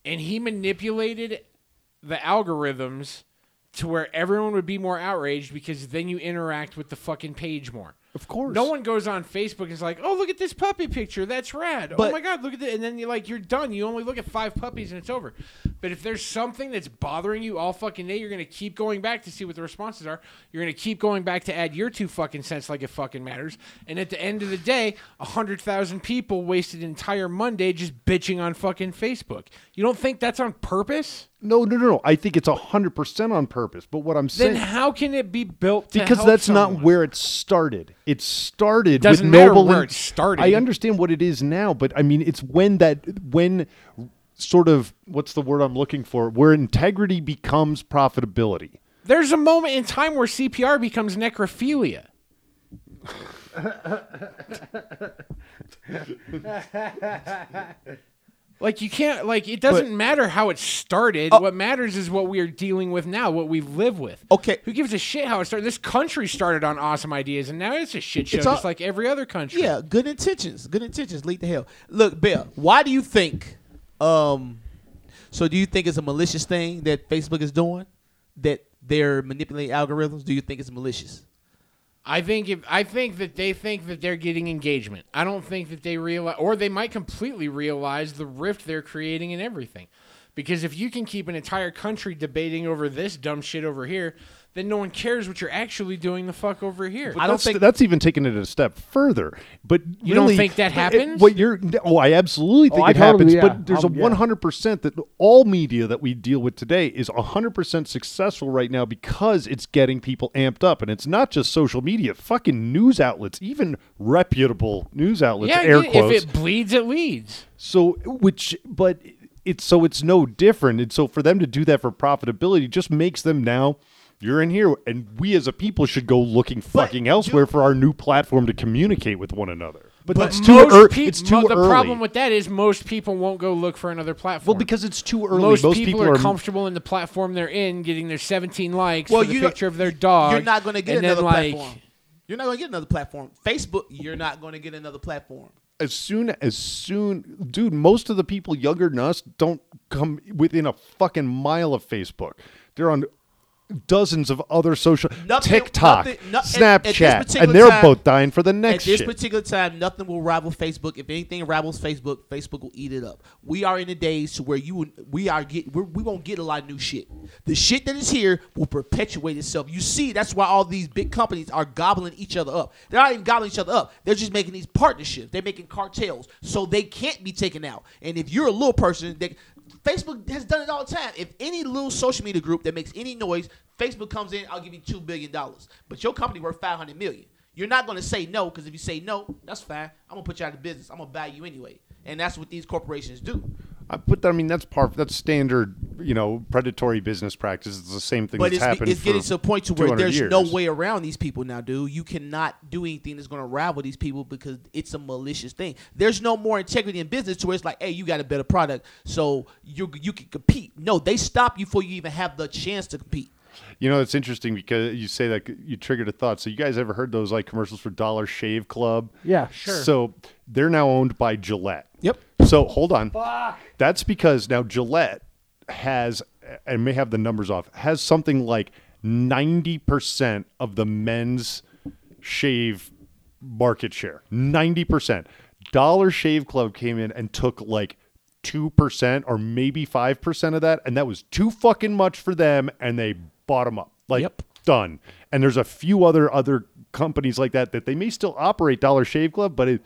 and he manipulated the algorithms to where everyone would be more outraged because then you interact with the fucking page more. Of course. No one goes on Facebook and is like, "Oh, look at this puppy picture. That's rad. Oh but- oh my god, look at it." And then you're like, "You're done. You only look at five puppies and it's over." But if there's something that's bothering you all fucking day, you're gonna keep going back to see what the responses are. You're gonna keep going back to add your two fucking cents like it fucking matters. And at the end of the day, a hundred thousand people wasted an entire Monday just bitching on fucking Facebook. You don't think that's on purpose? No, no, no, no. I think it's hundred percent on purpose. But what I'm saying, Then how can it be built? To because help that's someone? not where it started. It started Doesn't with matter noble. where it started. I understand what it is now, but I mean, it's when that when sort of what's the word I'm looking for? Where integrity becomes profitability. There's a moment in time where CPR becomes necrophilia. like you can't like it doesn't matter how it started. Oh. what matters is what we are dealing with now, what we live with. Okay. Who gives a shit how it started? This country started on awesome ideas and now it's a shit show It's all- just like every other country. Yeah, good intentions. Good intentions lead to hell. Look, Bill, why do you think? Um, so do you think it's a malicious thing that Facebook is doing? That they're manipulating algorithms? Do you think it's malicious? I think if I think that they think that they're getting engagement. I don't think that they realize, or they might completely realize the rift they're creating in everything. Because if you can keep an entire country debating over this dumb shit over here, then no one cares what you're actually doing the fuck over here. I don't that's, think- that's even taking it a step further. But You don't think that it- happens? what you're? Oh, I absolutely think I it totally- happens. yeah. But there's Um, a yeah. 100 percent that all media that we deal with today is 100 percent successful right now because it's getting people amped up, and it's not just social media. Fucking news outlets, even reputable news outlets, yeah, air if it bleeds, it leads. So, which, but it's so it's no different. And so for them to do that for profitability just makes them now. You're in here, and we as a people should go looking fucking elsewhere for our new platform to communicate with one another. But, that's too, most ear- peop- it's too mo- the early. problem with that is most people won't go look for another platform. well, because it's too early. most, Most, people, are, comfortable in the platform they're in, getting their 17 likes Well, for the you don't- picture of their dog. You're not going to get and then, another like, platform. You're not going to get another platform. Facebook, you're not going to get another platform. as soon as soon, dude. Most of the people younger than us don't come within a fucking mile of Facebook. They're on dozens of other social Nothing- TikTok, nothing- no- at- at Snapchat, and they're time- both dying for the next At this shit. particular time, nothing will rival Facebook. If anything rivals Facebook, Facebook will eat it up. We are in the days to where you we are get we're, we won't get a lot of new shit. The shit that is here will perpetuate itself. You see, that's why all these big companies are gobbling each other up. They're not even gobbling each other up. They're just making these partnerships. They're making cartels so they can't be taken out. And if you're a little person, they, Facebook has done it all the time. If any little social media group that makes any noise, Facebook comes in, I'll give you two billion dollars. But your company worth five hundred million. You're not to say no because if you say no, that's fine. I'm gonna put you out of business. I'm gonna buy you anyway, and that's what these corporations do. I put that. I mean, that's part. That's standard. You know, predatory business practice. It's the same thing But that's it's, happened. it's getting to a point to where 200 there's no way around these people now, dude. You cannot do anything that's going to rival these people because it's a malicious thing. There's no more integrity in business to where it's like, hey, you got a better product, so you you can compete. No, they stop you before you even have the chance to compete. You know, it's interesting because you say that you triggered a thought. So you guys ever heard those like commercials for Dollar Shave Club? Yeah. Sure. So they're now owned by Gillette. Yep. So hold on. That's because now Gillette has, and may have the numbers off, has something like ninety percent of the men's shave market share. Ninety percent. Dollar Shave Club came in and took like two percent or maybe five percent of that, and that was too fucking much for them, and they bought them up. Like Yep. done. And there's a few other other companies like that that they may still operate Dollar Shave Club, but it,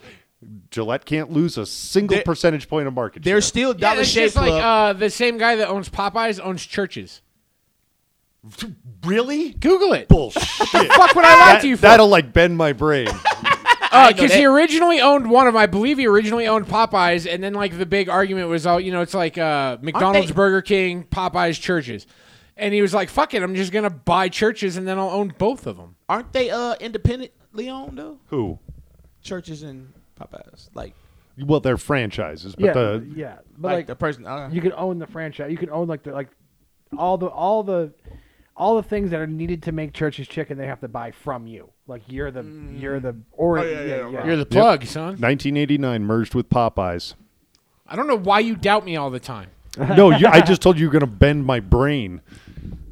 Gillette can't lose a single There- percentage point of market share. There's still Yeah, Dollar it's Shave just like uh, the same guy that owns Popeyes owns Church's. really Google it. bullshit. Fuck would I lie That, to you for? that'll like bend my brain. Because he originally owned one of them. I believe he originally owned Popeyes, and then like the big argument was, oh, you know, it's like uh, McDonald's, they- Burger King, Popeyes, Church's, and he was like, fuck it, I'm just gonna buy Church's, and then I'll own both of them. Aren't they uh independently owned though? Who? Church's and Popeyes, like Well, they're franchises, but Yeah. the yeah. But like, like, the person. Uh, you can own the franchise. You can own like the like all the all the all the things that are needed to make Church's chicken. They have to buy from you. Like you're the you're the or Oh, yeah, yeah, right. You're the plug, son. 1989 merged with Popeyes. I don't know why you doubt me all the time. no, you, I just told you you're going to bend my brain.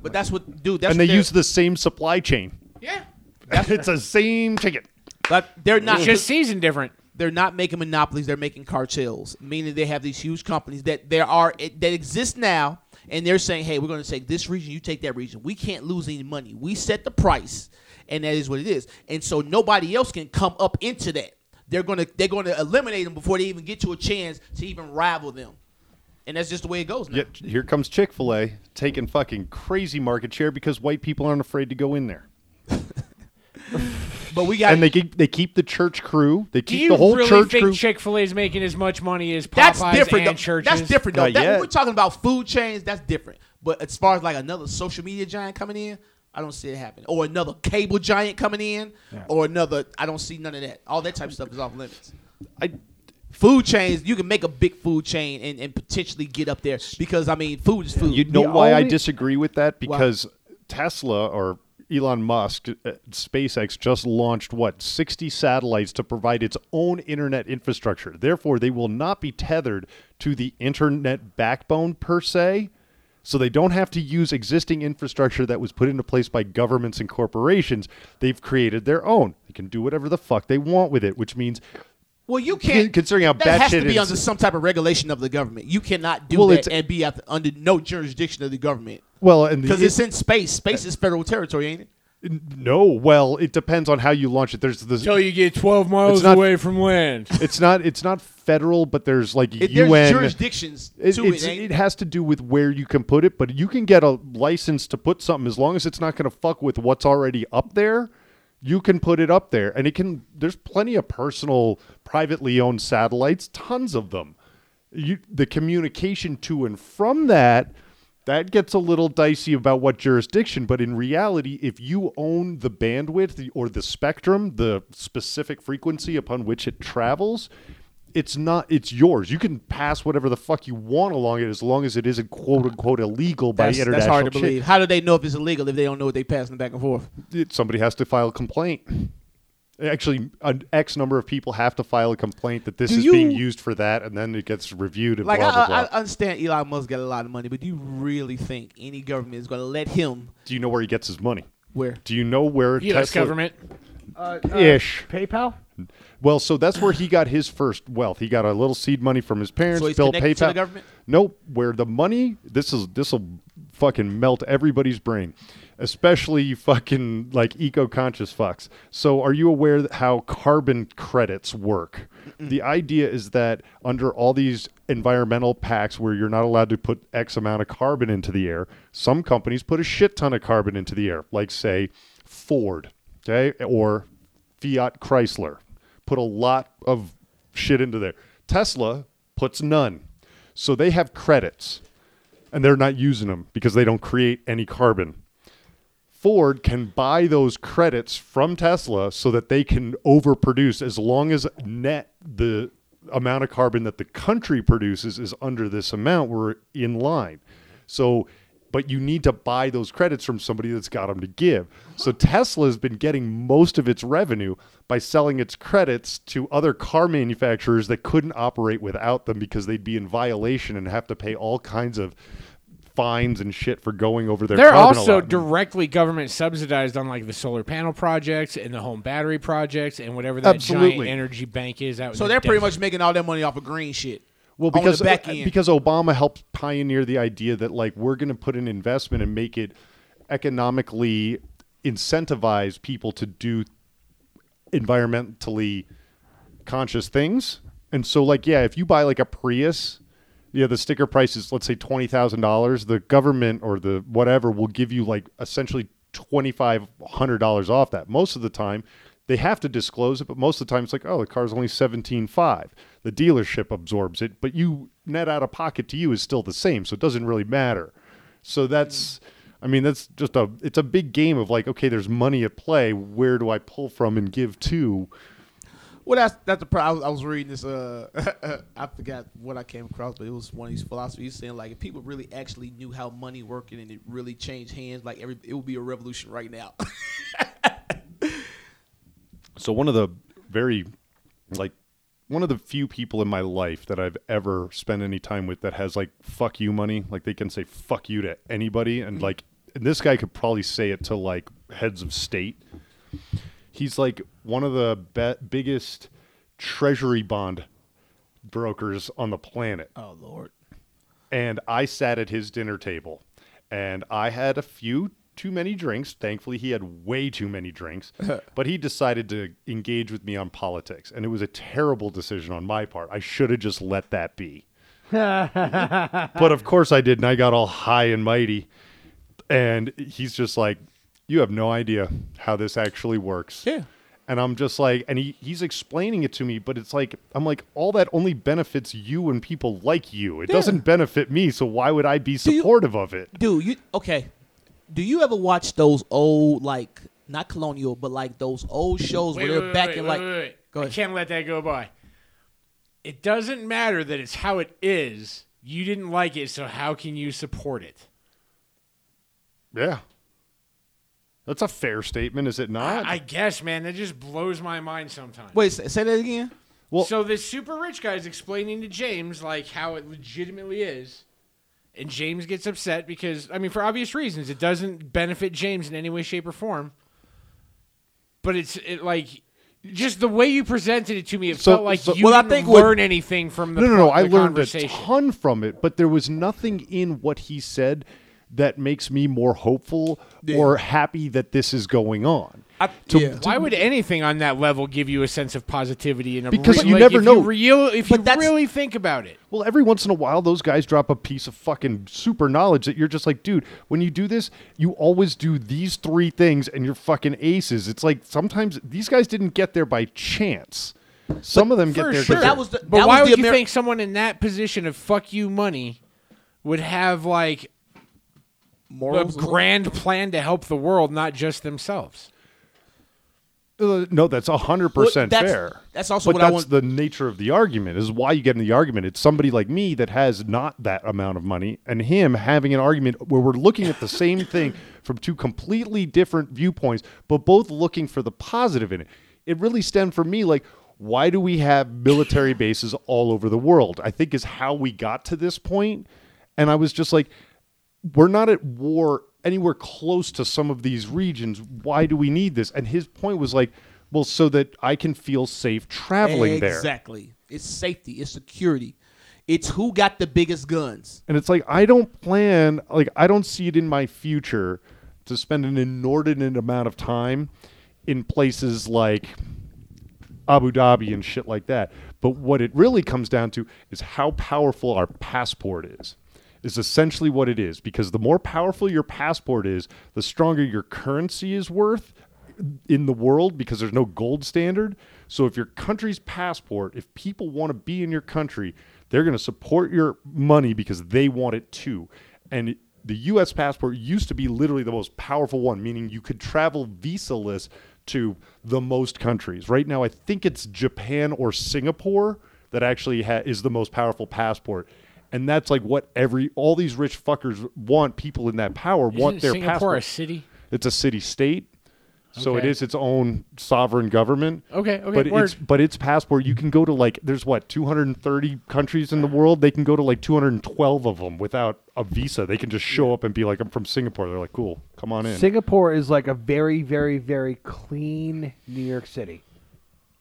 but that's what, dude. That's and they use the same supply chain. Yeah. it's the same chicken. But they're not It's just seasoned different. They're not making monopolies. They're making cartels, meaning they have these huge companies that there are that exist now, and they're saying, "Hey, we're going to take this region, you take that region. We can't lose any money. We set the price, and that is what it is. And so nobody else can come up into that. They're gonna they're going to eliminate them before they even get to a chance to even rival them, and that's just the way it goes now. Yet here comes Chick Fil A taking fucking crazy market share because white people aren't afraid to go in there, But we got and they keep they keep the church crew. They Do keep you the whole really church think crew. Chick Fil A is making as much money as Popeyes That's different. and though. Church's? That's different though. Not That, yet. we're talking about food chains, that's different. But as far as like another social media giant coming in, I don't see it happening. Or another cable giant coming in, or another. I don't see none of that. All that type of stuff is off limits. I, Food chains, you can make a big food chain and, and potentially get up there because I mean, food is food. You know why I only- disagree with that? Because Tesla or Elon Musk, uh, SpaceX just launched what 60 satellites to provide its own internet infrastructure. Therefore, they will not be tethered to the internet backbone per se. So they don't have to use existing infrastructure that was put into place by governments and corporations. They've created their own. They can do whatever the fuck they want with it, which means well, you can't. considering how that has to be under some type of regulation of the government. You cannot do Well, that and be at the, under no jurisdiction of the government well, and because it's in space. Space is federal territory, ain't it? no. Well, it depends on how you launch it. There's the Until you get 12 miles not- away from land. it's not it's not federal, but there's like It, UN. there's jurisdictions It, to it's- it. Ain't it has to do with where you can put it, but you can get a license to put something as long as it's not going to fuck with what's already up there. You can put it up there, and it can. There's plenty of personal, privately owned satellites, tons of them. You, the communication to and from that, that gets a little dicey about what jurisdiction. But in reality, if you own the bandwidth or the spectrum, the specific frequency upon which it travels, it's not it's yours. You can pass whatever the fuck you want along it as long as it isn't quote unquote illegal by that's, that's international hard to shit. believe. How do they know if it's illegal if they don't know what they're passing back and forth? It- somebody has to file a complaint. Actually, an X number of people have to file a complaint that this Do is being used for that, and then it gets reviewed and Like blah blah I, blah. I, I understand Elon Musk got a lot of money, but do you really think any government is going to let him? Do you know where he gets his money? Where? Do you know where U.S. Tesla government. Uh, ish? PayPal. Well, so that's where he got his first wealth. He got a little seed money from his parents. So he's built connected to PayPal. the government? Nope. Where the money? This is this will fucking melt everybody's brain, especially you fucking like eco-conscious fucks. So, are you aware that how carbon credits work? The idea is that under all these environmental packs where you're not allowed to put X amount of carbon into the air, some companies put a shit ton of carbon into the air, like say Ford, okay, or Fiat Chrysler put a lot of shit into there. Tesla puts none. So they have credits and they're not using them because they don't create any carbon. Ford can buy those credits from Tesla so that they can overproduce as long as net the amount of carbon that the country produces is under this amount, we're in line. So, but you need to buy those credits from somebody that's got them to give. So Tesla has been getting most of its revenue by selling its credits to other car manufacturers that couldn't operate without them because they'd be in violation and have to pay all kinds of fines and shit for going over their They're also allotment. directly government subsidized on like the solar panel projects and the home battery projects and whatever that Absolutely. giant energy bank is out. So the they're pretty much making all their money off of green shit. Well, on the because back uh, end. because Obama helped pioneer the idea that like we're going to put an investment and make it economically incentivize people to do environmentally conscious things. And so, like, yeah, if you buy like a Prius, yeah, the sticker price is let's say twenty thousand dollars. The government or the whatever will give you like essentially twenty five hundred dollars off that. Most of the time, they have to disclose it, but most of the time it's like, oh, the car's only seventeen five. The dealership absorbs it, but you net out of pocket to you is still the same, so it doesn't really matter. So that's. I mean, that's just a. It's a big game of like, okay, there's money at play. Where do I pull from and give to? Well, that's that's the problem. I was, reading this. Uh, I forgot what I came across, but it was one of these philosophies saying like if people really actually knew how money working and it really changed hands, like every it would be a revolution right now. So one of the very like one of the few people in my life that I've ever spent any time with that has like fuck you money, like they can say fuck you to anybody and like and this guy could probably say it to like heads of state. He's like one of the be- biggest treasury bond brokers on the planet. Oh Lord. and I sat at his dinner table, and I had a few too many drinks. Thankfully, he had way too many drinks, but he decided to engage with me on politics, and it was a terrible decision on my part. I should have just let that be. but of course I did, and I got all high and mighty. And he's just like, "You have no idea how this actually works." Yeah. And I'm just like, and he, he's explaining it to me, but it's like, I'm like, all that only benefits you and people like you. It doesn't benefit me, so why would I be you- supportive of it? Dude, you okay? Do you ever watch those old like not colonial, but like those old shows Wait, where they're wait, back wait, in wait, like? wait, wait. Go I ahead. can't let that go by. It doesn't matter that it's how it is. You didn't like it, so how can you support it? Yeah. That's a fair statement, is it not? I guess, man, that just blows my mind sometimes. Wait, say, say that again. Well- so this super rich guy is explaining to James like how it legitimately is, and James gets upset because I mean, for obvious reasons, it doesn't benefit James in any way, shape, or form. But it's it like just the way you presented it to me, it So- felt like so- you Well, didn't think what- learn anything from the no, no, no. the I learned a ton from it, but there was nothing in what he said that makes me more hopeful or happy that this is going on. I, To- yeah. Why would anything on that level give you a sense of positivity and a Because re- you like, never if know. You real, if But you really think about it, Well, every once in a while, those guys drop a piece of fucking super knowledge that you're just like, dude, when you do this, you always do these three things and you're fucking aces. It's like sometimes these guys didn't get there by chance. Some of them get there. sure. because- that was the- but that why was would the you think someone in that position of fuck you money would have like a morals? grand plan to help the world, not just themselves? Uh, no, that's hundred percent Well, that's- fair. that's also but what I that's want- the nature of the argument. Is why you get in the argument. It's somebody like me that has not that amount of money, and him having an argument where we're looking at the same thing from two completely different viewpoints, but both looking for the positive in it. It really stemmed for me like. Why do we have military bases all over the world? I think is how we got to this point. And I was just like, we're not at war anywhere close to some of these regions. Why do we need this? And his point was like, well, so that I can feel safe traveling there. Exactly. It's safety. It's security. It's who got the biggest guns. And it's like I don't plan, like I don't see it in my future to spend an inordinate amount of time in places like Abu Dhabi and shit like that. But what it really comes down to is how powerful our passport is. Is essentially what it is because the more powerful your passport is, the stronger your currency is worth in the world because there's no gold standard. So if your country's passport, if people want to be in your country, they're going to support your money because they want it too. And the US passport used to be literally the most powerful one, meaning you could travel visa-less to the most countries. Right now I think it's Japan or Singapore that actually ha- is the most powerful passport. And that's like what every all these rich fuckers want people in that power want Isn't their Singapore passport. a city? It's a city state, so it Okay. is its own sovereign government. Okay, okay, But word. its but its passport, you can go to like there's what 230 countries in the world. They can go to like 212 of them without a visa. They can just show up and be like, "I'm from Singapore." They're like, "Cool, come on in." Singapore is like a very, very, very clean New York City.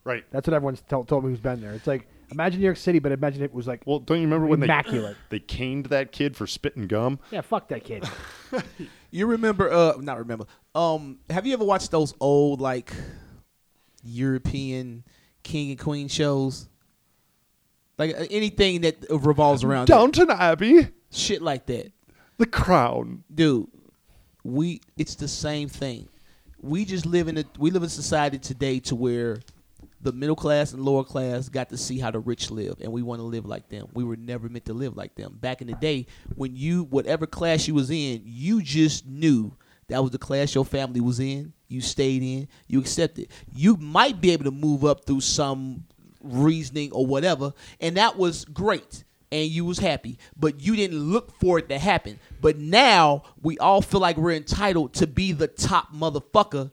right. That's what everyone's told, told me who's been there. It's like imagine New York City, but imagine it was like, Well, don't you remember when Immaculate. they they caned that kid for spitting gum? yeah, fuck that kid. You remember? Uh, not remember. Um, have you ever watched those old like European king and queen shows? Like uh, anything that revolves around that. Downton Abbey, shit like that. The Crown. dude we it's the same thing we just live in a we live in a society today to where the middle class and lower class got to see how the rich live and we want to live like them. We were never meant to live like them. Back in the day when you whatever class you was in you just knew that was the class your family was in you stayed in you accepted. You might be able to move up through some reasoning or whatever and that was great and you was happy but you didn't look for it to happen. But now we all feel like we're entitled to be the top motherfucker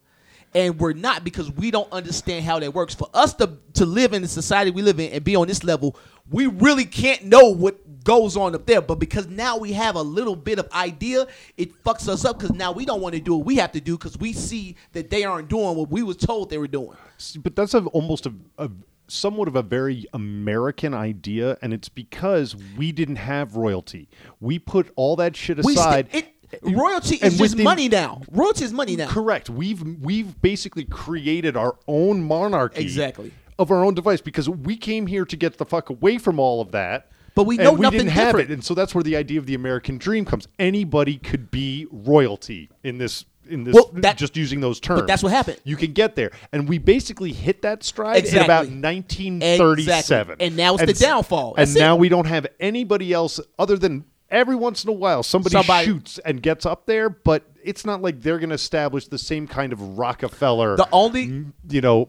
and we're not because we don't understand how that works for us to to live in the society we live in and be on this level we really can't know what goes on up there. But because now we have a little bit of idea, it fucks us up because now we don't want to do what we have to do because we see that they aren't doing what we was told they were doing. but that's a, almost a, a somewhat of a very American idea, and it's because we didn't have royalty. We put all that shit aside. it, royalty and is just within- money now. Royalty is money now. Correct. We've we've basically created our own monarchy. Exactly. Of our own device because we came here to get the fuck away from all of that. But we and know we nothing didn't have different. it, and so that's where the idea of the American dream comes. Anybody could be royalty in this in this Well, that- just using those terms. that's what happened. You can get there, and we basically hit that stride in about 1937. Exactly. And now it's the s- downfall. And it. now we don't have anybody else other than every once in a while somebody, Somebody- shoots and gets up there, but it's not like they're going to establish the same kind of Rockefeller. The only- you know.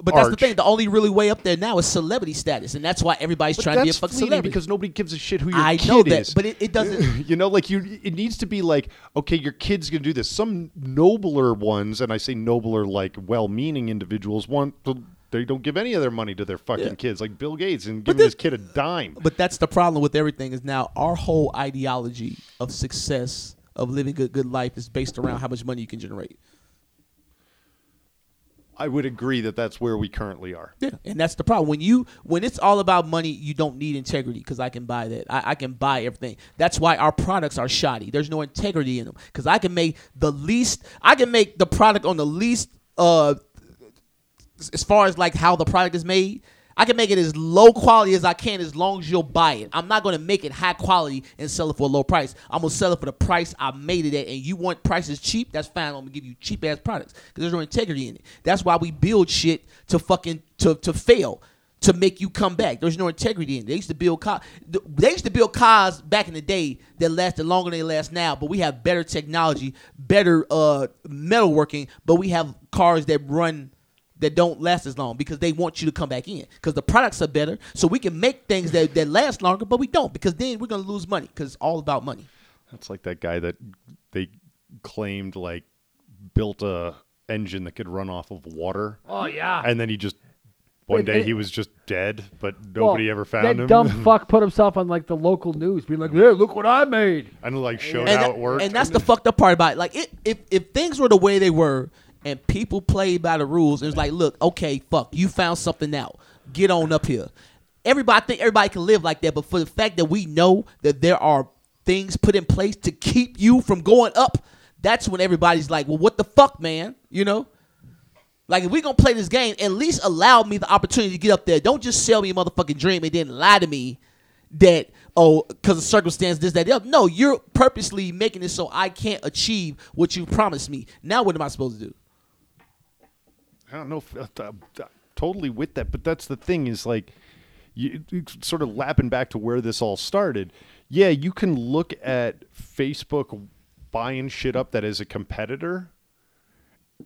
But that's the thing. The only really way up there now is celebrity status, and that's why everybody's But trying to be a fucking celebrity. because nobody gives a shit who your I kid know that, is. but it, it doesn't. you know, like you, it needs to be like, okay, your kid's gonna do this. Some nobler ones, and I say nobler, like well-meaning individuals, want to, they don't give any of their money to their fucking Yeah. kids, like Bill Gates, and giving his this- kid a dime. But that's the problem with everything is now our whole ideology of success of living a good life is based around how much money you can generate. I would agree that that's where we currently are. Yeah, and that's the problem. When you when it's all about money, you don't need integrity because I can buy that. I, I can buy everything. That's why our products are shoddy. There's no integrity in them because I can make the least. I can make the product on the least. Uh, as far as like how the product is made, I can make it as low quality as I can as long as you'll buy it. I'm not gonna make it high quality and sell it for a low price. I'm gonna sell it for the price I made it at. And you want prices cheap? That's fine. I'm gonna give you cheap ass products because there's no integrity in it. That's why we build shit to fucking to to fail. To make you come back, there's no integrity in it. They used to build cars. They used to build cars back in the day that lasted longer than they last now. But we have better technology, better uh, metalworking. But we have cars that run that don't last as long because they want you to come back in because the products are better. So we can make things that, that last longer, but we don't because then we're gonna lose money because it's all about money. That's like that guy that they claimed like built a engine that could run off of water, Oh yeah. and then he just one Wait, day and- he was just dead, but nobody Well, ever found that him. dumb fuck put himself on like the local news, being like, "Hey, look what I made." and like showed and, how that- it worked. and that's the fucked up part about it. Like it, if if things were the way they were and people played by the rules, it was like, look, okay, fuck, you found something out. Get on up here. Everybody I think everybody can live like that, but for the fact that we know that there are things put in place to keep you from going up, that's when everybody's like, well, what the fuck, man? You know? Like if we gonna play this game, at least allow me the opportunity to get up there. Don't just sell me a motherfucking dream and then lie to me that oh because of circumstance this that the other. No, you're purposely making it so I can't achieve what you promised me. Now what am I supposed to do? I don't know if uh, uh, totally with that, but that's the thing is like you you sort of lapping back to where this all started. Yeah, you can look at Facebook buying shit up that is a competitor.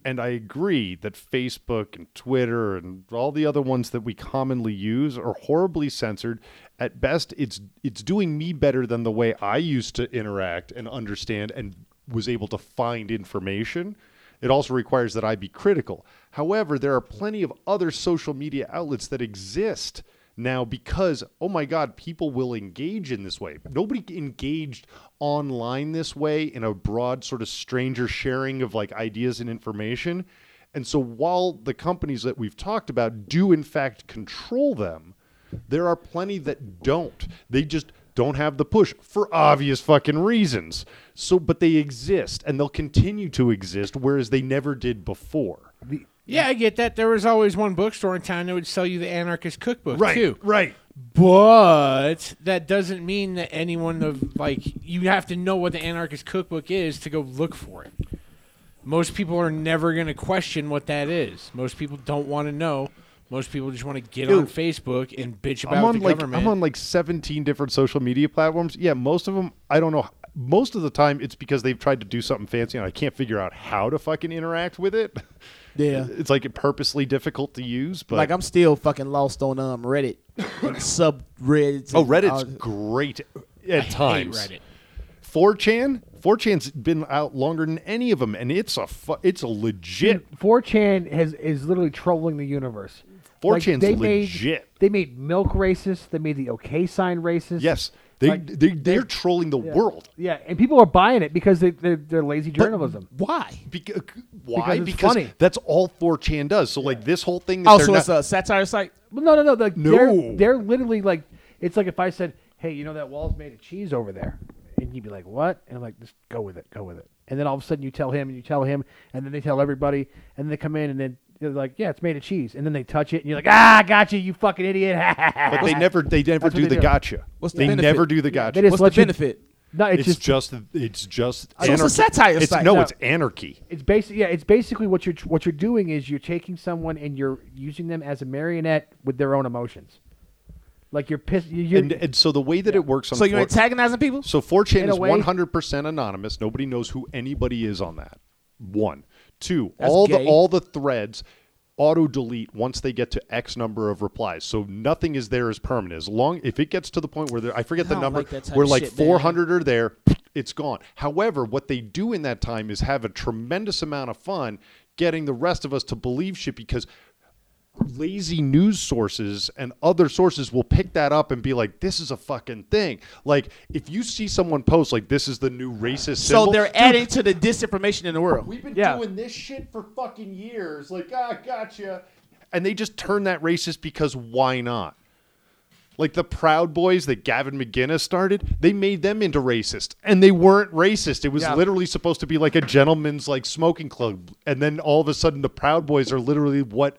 And I agree that Facebook and Twitter and all the other ones that we commonly use are horribly censored. At best, it's it's doing me better than the way I used to interact and understand and was able to find information. It also requires that I be critical. However, there are plenty of other social media outlets that exist now because, oh my God, people will engage in this way. Nobody engaged online this way in a broad sort of stranger sharing of like ideas and information. And so while the companies that we've talked about do in fact control them, there are plenty that don't. They just don't have the push for obvious fucking reasons. So, but they exist and they'll continue to exist, whereas they never did before. Yeah, I get that. There was always one bookstore in town that would sell you the Anarchist Cookbook too. right. But that doesn't mean that anyone of like you have to know what the Anarchist Cookbook is to go look for it. Most people are never going to question what that is. Most people don't want to know. Most people just want to get on Facebook and bitch about I'm on the like government. I'm on like 17 different social media platforms. Yeah, most of them I don't know. Most of the time, it's because they've tried to do something fancy and I can't figure out how to fucking interact with it. Yeah. It's like purposely difficult to use. But like I'm still fucking lost on um Reddit sub Reddit. oh, and Reddit's all- great I at hate times. Reddit. 4chan, 4chan's been out longer than any of them, and it's a fu- it's a legit. 4chan has is literally trolling the universe. 4chan's they legit. Made, they made milk racist. They made the okay sign racist. Yes, they Like, they they're trolling the world. Yeah, and people are buying it because they, they're, they're lazy journalism. Why? Beca- why? Because it's Because funny. that's all 4chan does. So like this whole thing. That Oh, they're so not- it's a satire site. Well, no, no, no. Like No. They're, they're literally like, it's like if I said, hey, you know that wall's made of cheese over there. And you'd be like, what? And I'm like, just go with it, go with it. And then all of a sudden you tell him and you tell him, and then they tell everybody, and then they come in and then they're like, yeah, it's made of cheese. And then they touch it, and you're like, ah, gotcha, you fucking idiot. but they never they never That's what do they the do. gotcha. What's the benefit? they benefit? never do the gotcha. They just What's let the you- benefit? no, it's, it's just, just it's just So it's a satire It's, site. no, No. it's anarchy. it's basically yeah, it's basically what you're what you're doing is you're taking someone and you're using them as a marionette with their own emotions. Like you're pissed. You're, And, and so the way that it works on So you're four- antagonizing people? So 4chan In a is way- 100% anonymous. Nobody knows who anybody is on that. One, two. That's all gay. the all the threads auto delete once they get to X number of replies. So nothing is there as permanent. As long if it gets to the point where there, I forget I the number, like that where like shit, man. 400 are there, it's gone. However, what they do in that time is have a tremendous amount of fun getting the rest of us to believe shit because lazy news sources and other sources will pick that up and be like, "This is a fucking thing." Like if you see someone post like, "This is the new racist," So symbol," they're dude, adding to the disinformation in the world. We've been Yeah. doing this shit for fucking years. Like, ah, gotcha. And they just turn that racist because why not? Like the Proud Boys that Gavin McInnes started, they made them into racist, and they weren't racist. It was Yeah. literally supposed to be like a gentleman's like smoking club, and then all of a sudden, the Proud Boys are literally what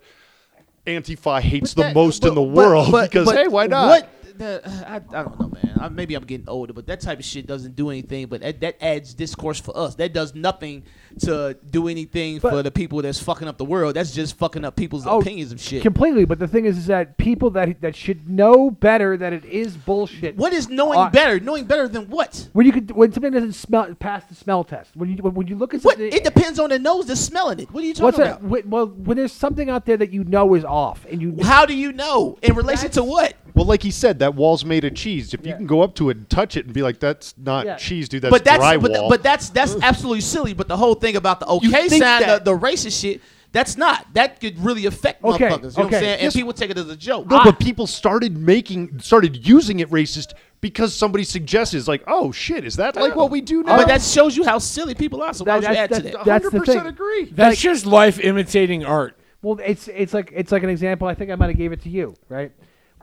Antifa hates the That- most in the but- world but- because but hey, why not? What? The, I, I don't know, man. I, maybe I'm getting older, but that type of shit doesn't do anything. But that, that adds discourse for us. That does nothing to do anything But- for the people that's fucking up the world. That's just fucking up people's Oh, opinions of shit. completely. But the thing is, is that people that that should know better that it is bullshit. what is knowing Uh, better? Knowing better than what? When you could, when something doesn't smell pass the smell test. When you when, when you look at What? something, It depends on the nose that's smelling it. What are you talking what's about? well, when there's something out there that you know is off, and you How do you know in relation to what? Well, like he said, that wall's made of cheese. If you can go up to it and touch it and be like, "That's not Yeah. cheese, dude. That's, but that's drywall." but, but that's that's absolutely silly. But the whole thing about the okay think sign, the, that- the racist shit, that's not. That could really affect Okay, motherfuckers. You know what I'm okay. saying? And Yes. people take it as a joke. No, I- but people started making, started using it racist because somebody suggested. It's like, oh shit, is that like what we do now? but that shows you how silly people are. So why would you add that's, to that? that's the 100% thing. agree. That's Like- just life imitating art. Well, it's it's like it's like an example. I think I might have gave it to you, right?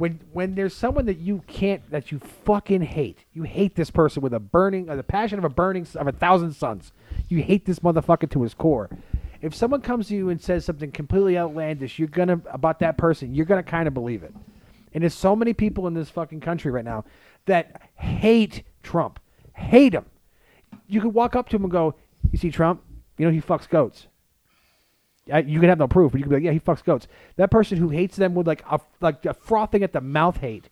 When when there's someone that you can't that you fucking hate, you hate this person with a burning, uh, the passion of a burning of a thousand suns. You hate this motherfucker to his core. If someone comes to you and says something completely outlandish, you're gonna about that person, you're gonna kind of believe it. And there's so many people in this fucking country right now that hate Trump, hate him. You could walk up to him and go, "You see Trump? You know he fucks goats." I, you can have no proof, but you can be like, yeah, he fucks goats. That person who hates them with like a like a frothing at the mouth hate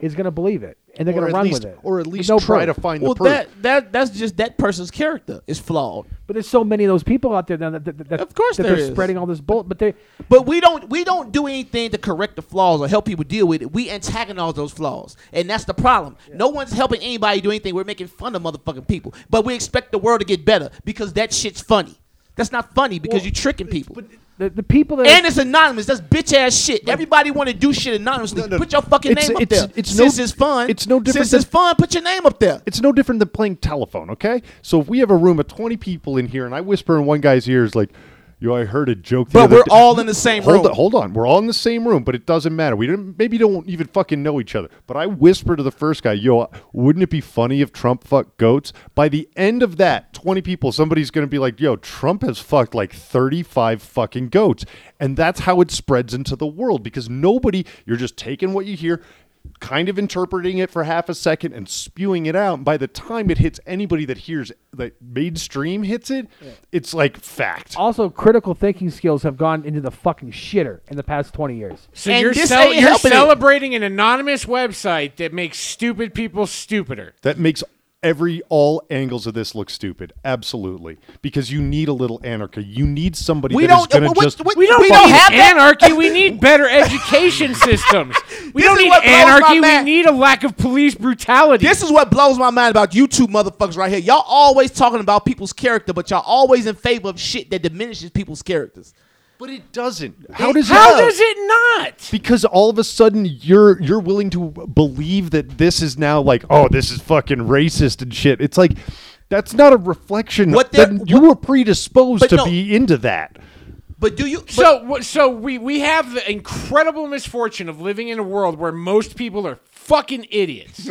is gonna believe it, and they're gonna run least, with it, or at least no try proof. to find Well, the proof. that that that's just that person's character is flawed. But there's so many of those people out there now that, that, that Of course that there they're is. spreading all this bull. But they But we don't we don't do anything to correct the flaws or help people deal with it. We antagonize those flaws, and that's the problem. No one's helping anybody do anything. We're making fun of motherfucking people, but we expect the world to get better because that shit's funny. That's not funny because Well, you're tricking people. but the, the people that and it's anonymous. That's bitch ass shit. Everybody want to do shit anonymously. No, no, put your fucking it's- name up there. it's no- Since it's fun. it's no different Since it's than- fun, put your name up there. it's no different than playing telephone, okay? So if we have a room of 20 people in here and I whisper in one guy's ears like, yo, I heard a joke the But we're day." all in the same hold room. On, hold on. We're all in the same room, but it doesn't matter. We didn't, maybe don't even fucking know each other. But I whispered to the first guy, yo, wouldn't it be funny if Trump fucked goats? By the end of that, 20 people, somebody's going to be like, yo, Trump has fucked like 35 fucking goats. And that's how it spreads into the world because nobody, you're just taking what you hear, kind of interpreting it for half a second and spewing it out. And by the time it hits anybody that hears that mainstream hits it, it's like fact. also critical thinking skills have gone into the fucking shitter in the past twenty years. So And you're, cel- you're helping it. celebrating an anonymous website that makes stupid people stupider. That makes every all angles of this look stupid. Absolutely, because you need a little anarchy. You need somebody We that is don't. going to what- just. what- We don't we don't have that. anarchy. We need better education systems. We This don't need what blows my anarchy. We need a lack of police brutality. This is what blows my mind about you two motherfuckers right here. Y'all always talking about people's character, but y'all always in favor of shit that diminishes people's characters. But it doesn't. How It does How it? does it not? Because all of a sudden you're you're willing to believe that this is now like oh this is fucking racist and shit. It's like that's not a reflection. What that you what- were predisposed to no. be into that. But do you? But, So, so we we have the incredible misfortune of living in a world where most people are fucking idiots,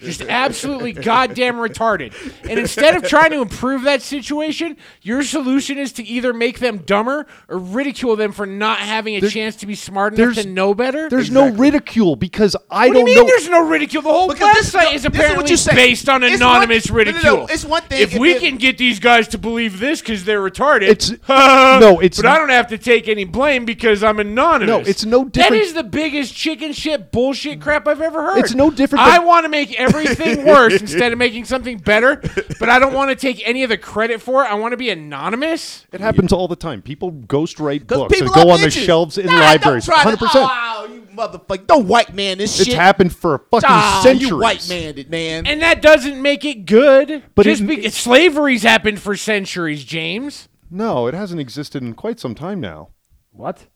just absolutely goddamn retarded. And instead of trying to improve that situation, your solution is to either make them dumber or ridicule them for not having a There- chance to be smart enough there's- to know better. There's no ridicule because I what do you don't mean know. there's no ridicule? The whole Because this- website no, is this is what apparently you say. based on It's anonymous one- no, no, no, ridicule. it's one thing If if we it- can get these guys to believe this because they're retarded, It's- no, it's but I n- don't have to take any blame because I'm anonymous. No, it's no That different- is the biggest chicken shit bullshit crap I've ever heard. It's no different I want to make everything worse instead of making something better, but I don't want to take any of the credit for it. I want to be anonymous. It happens all the time. People ghostwrite 'cause books and go on the shelves in Nah, libraries. Don't try 100%. Oh, you motherfucker! Don't white man this shit. It's happened for fucking Ah, centuries. you white man it, man. And that doesn't make it good. But Just it- be- slavery's happened for centuries, James. No, it hasn't existed in quite some time now. What?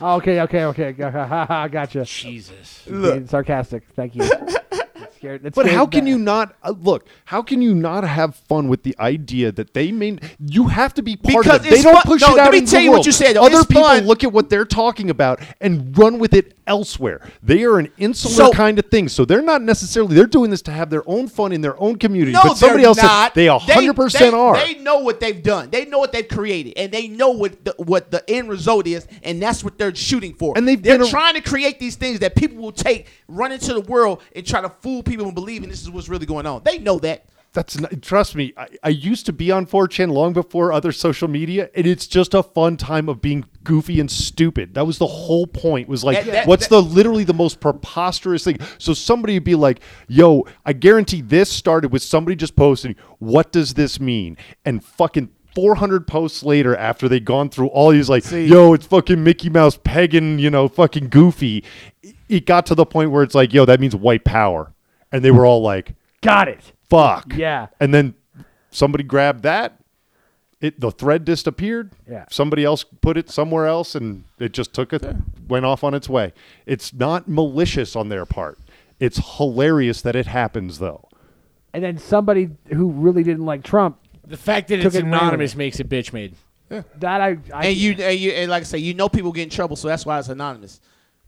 Oh, okay, okay, okay. Gotcha. Jesus. Being sarcastic. Thank you. Scared. But scared how can that- you not uh, look? How can you not have fun with the idea that they mean you have to be part Because of it? They don't push no, it let out me into tell you what you said. Other people fun. look at what they're talking about and run with it elsewhere. They are an insular So- kind of thing, so they're not necessarily. They're doing this to have their own fun in their own community. No, but somebody they're else not. said they hundred percent are. They know what they've done. They know what they've created, and they know what the, what the end result is, and that's what they're shooting for. And they've they're a- trying to create these things that people will take, run into the world, and try to fool people and believing this is what's really going on. They know that. That's not, trust me. I, I used to be on 4chan long before other social media, and it's just a fun time of being goofy and stupid. That was the whole point. Was like, That- that- what's that- the literally the most preposterous thing? So somebody would be like, "Yo, I guarantee this started with somebody just posting, what does this mean?" And fucking. 400 posts later, after they'd gone through all these, like, yo, it's fucking Mickey Mouse pegging, you know, fucking goofy. It got to the point where it's like, yo, that means white power. And they were all like, Got it. fuck. Yeah. And then somebody grabbed that. It the thread disappeared. Yeah. Somebody else put it somewhere else and it just took it went off on its way. It's not malicious on their part. It's hilarious that it happens though. And then somebody who really didn't like Trump, The fact that it's it and anonymous it. makes it bitch made. that I, I and you, and you, and like I say, you know people get in trouble, so that's why it's anonymous.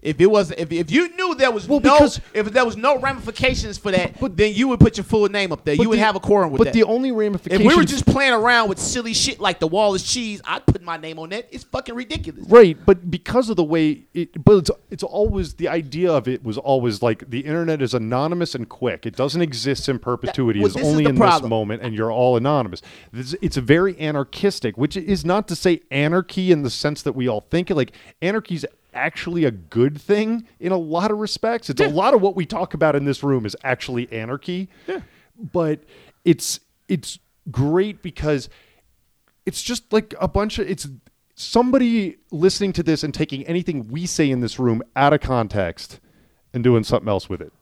If it was, if, if you knew there was Well, no, because- if there was no ramifications for that, then you would put your full name up there. You would the- have a quorum with But that. the only ramifications. If we were just playing around with silly shit like the wall is cheese, I'd put my name on that. It's fucking ridiculous. Right, but because of the way it, but it's it's always the idea of it was always like the internet is anonymous and quick. It doesn't exist in perpetuity. well, it's only in problem. this moment, and you're all anonymous. This, it's very anarchistic, which is not to say anarchy in the sense that we all think it. Like anarchy's actually a good thing in a lot of respects. It's a lot of what we talk about in this room is actually anarchy. Yeah. But it's it's great because it's just like a bunch of it's somebody listening to this and taking anything we say in this room out of context and doing something else with it.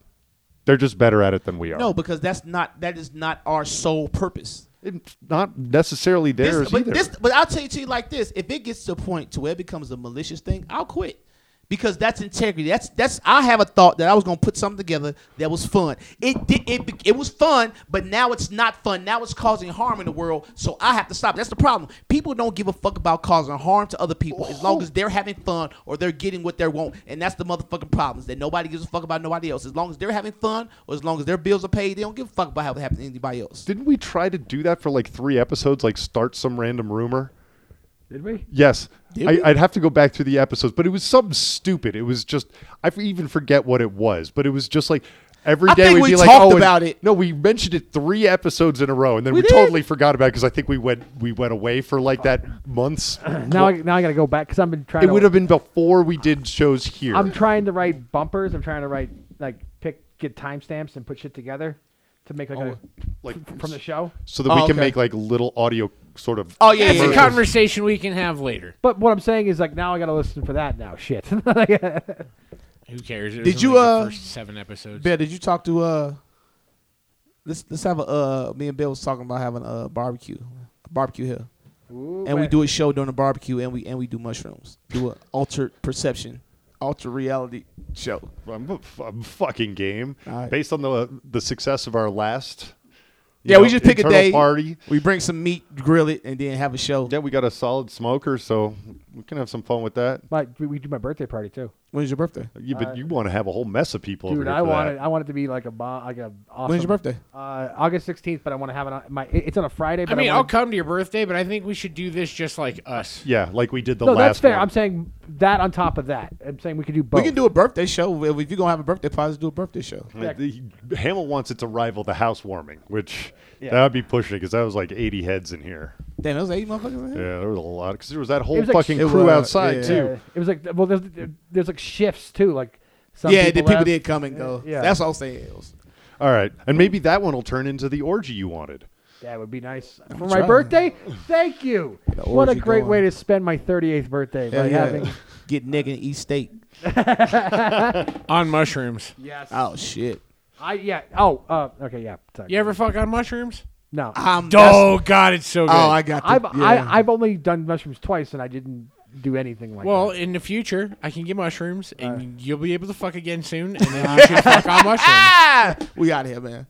They're just better at it than we are. No, because that's not that is not our sole purpose. It's not necessarily This- theirs but either. this, but I'll tell you to you like this: if it gets to a point to where it becomes a malicious thing, I'll quit. Because that's integrity. That's that's. I have a thought that I was gonna put something together that was fun. It did. It, it was fun, but now it's not fun. Now it's causing harm in the world. So I have to stop. That's the problem. People don't give a fuck about causing harm to other people as long as they're having fun or they're getting what they want. And that's the motherfucking problems that nobody gives a fuck about nobody else. As long as they're having fun or as long as their bills are paid, they don't give a fuck about how it happens to anybody else. Didn't we try to do that for like three episodes? Like start some random rumor. Did we? Yes, Did I, we? I'd have to go back through the episodes, but it was something stupid. It was just I even forget what it was, but it was just like every I day think we'd we be like, talked "Oh, and- about it. No, we mentioned it three episodes in a row, and then we, We did? totally forgot about it because I think we went we went away for like that months. Now, I, now I got to go back because I've been trying. it to, would have been before we did shows here. I'm trying to write bumpers. I'm trying to write like pick get timestamps and put shit together to make like Oh, a like from the show. so that Oh, we can okay. make like little audio sort of. Oh yeah, That's yeah, a conversation we can have later. But what I'm saying is like now I got to listen for that now. Shit. Who cares? It Did you, only uh, first seven episodes? Bear, did you talk to uh? Let's let's have a uh. Me and Bill was talking about having a barbecue, a barbecue here, and we do a show during the barbecue, and we and we do mushrooms, do an altered perception, altered reality show. I'm, a- I'm fucking game right. based on the the success of our last. Yeah, we just pick a day. party. We bring some meat, grill it, and then have a show. Yeah, we got a solid smoker, so we can have some fun with that. My, we, we do my birthday party too, When's your birthday? You, but Uh, you want to have a whole mess of people. dude. over here I for want that. it. I want it to be like a bomb, like a awesome. When's your birthday? Uh, August 16th, but I want to have it on my. It's on a Friday. But I mean, wanna- I'll come to your birthday, but I think we should do this just like us. Yeah, like we did the last one. no, last that's fair. one. I'm saying that on top of that. I'm saying we could do both. We can do a birthday show. If you're gonna have a birthday party, let's do a birthday show. The- Hamill wants it to rival the housewarming, which Yeah. that would be pushing because that was like 80 heads in here. Damn, those eight motherfuckers in Yeah, there was a lot because there was that whole was like- fucking It crew was, outside yeah. too. Yeah, it was like well, there's there's like shifts too. Like some Yeah, the people people left. did come and go. Yeah. That's all I'm saying. All right, and maybe that one will turn into the orgy you wanted. That would be nice for try. my birthday. Thank you. What a orgy great way to spend my 38th birthday Hell by yeah. having. Get nigga and eat steak. On mushrooms. Yes. Oh shit. I yeah. Oh. Uh. Okay. Yeah. Sorry. You ever fuck on mushrooms? No. Um, that's- Oh God, it's so good. oh, I got. The, I've yeah. I, I've only done mushrooms twice, and I didn't do anything like well, that. in the future, I can get mushrooms, and Uh. you'll be able to fuck again soon, and then you can fuck on mushrooms. Ah! We out of here, man.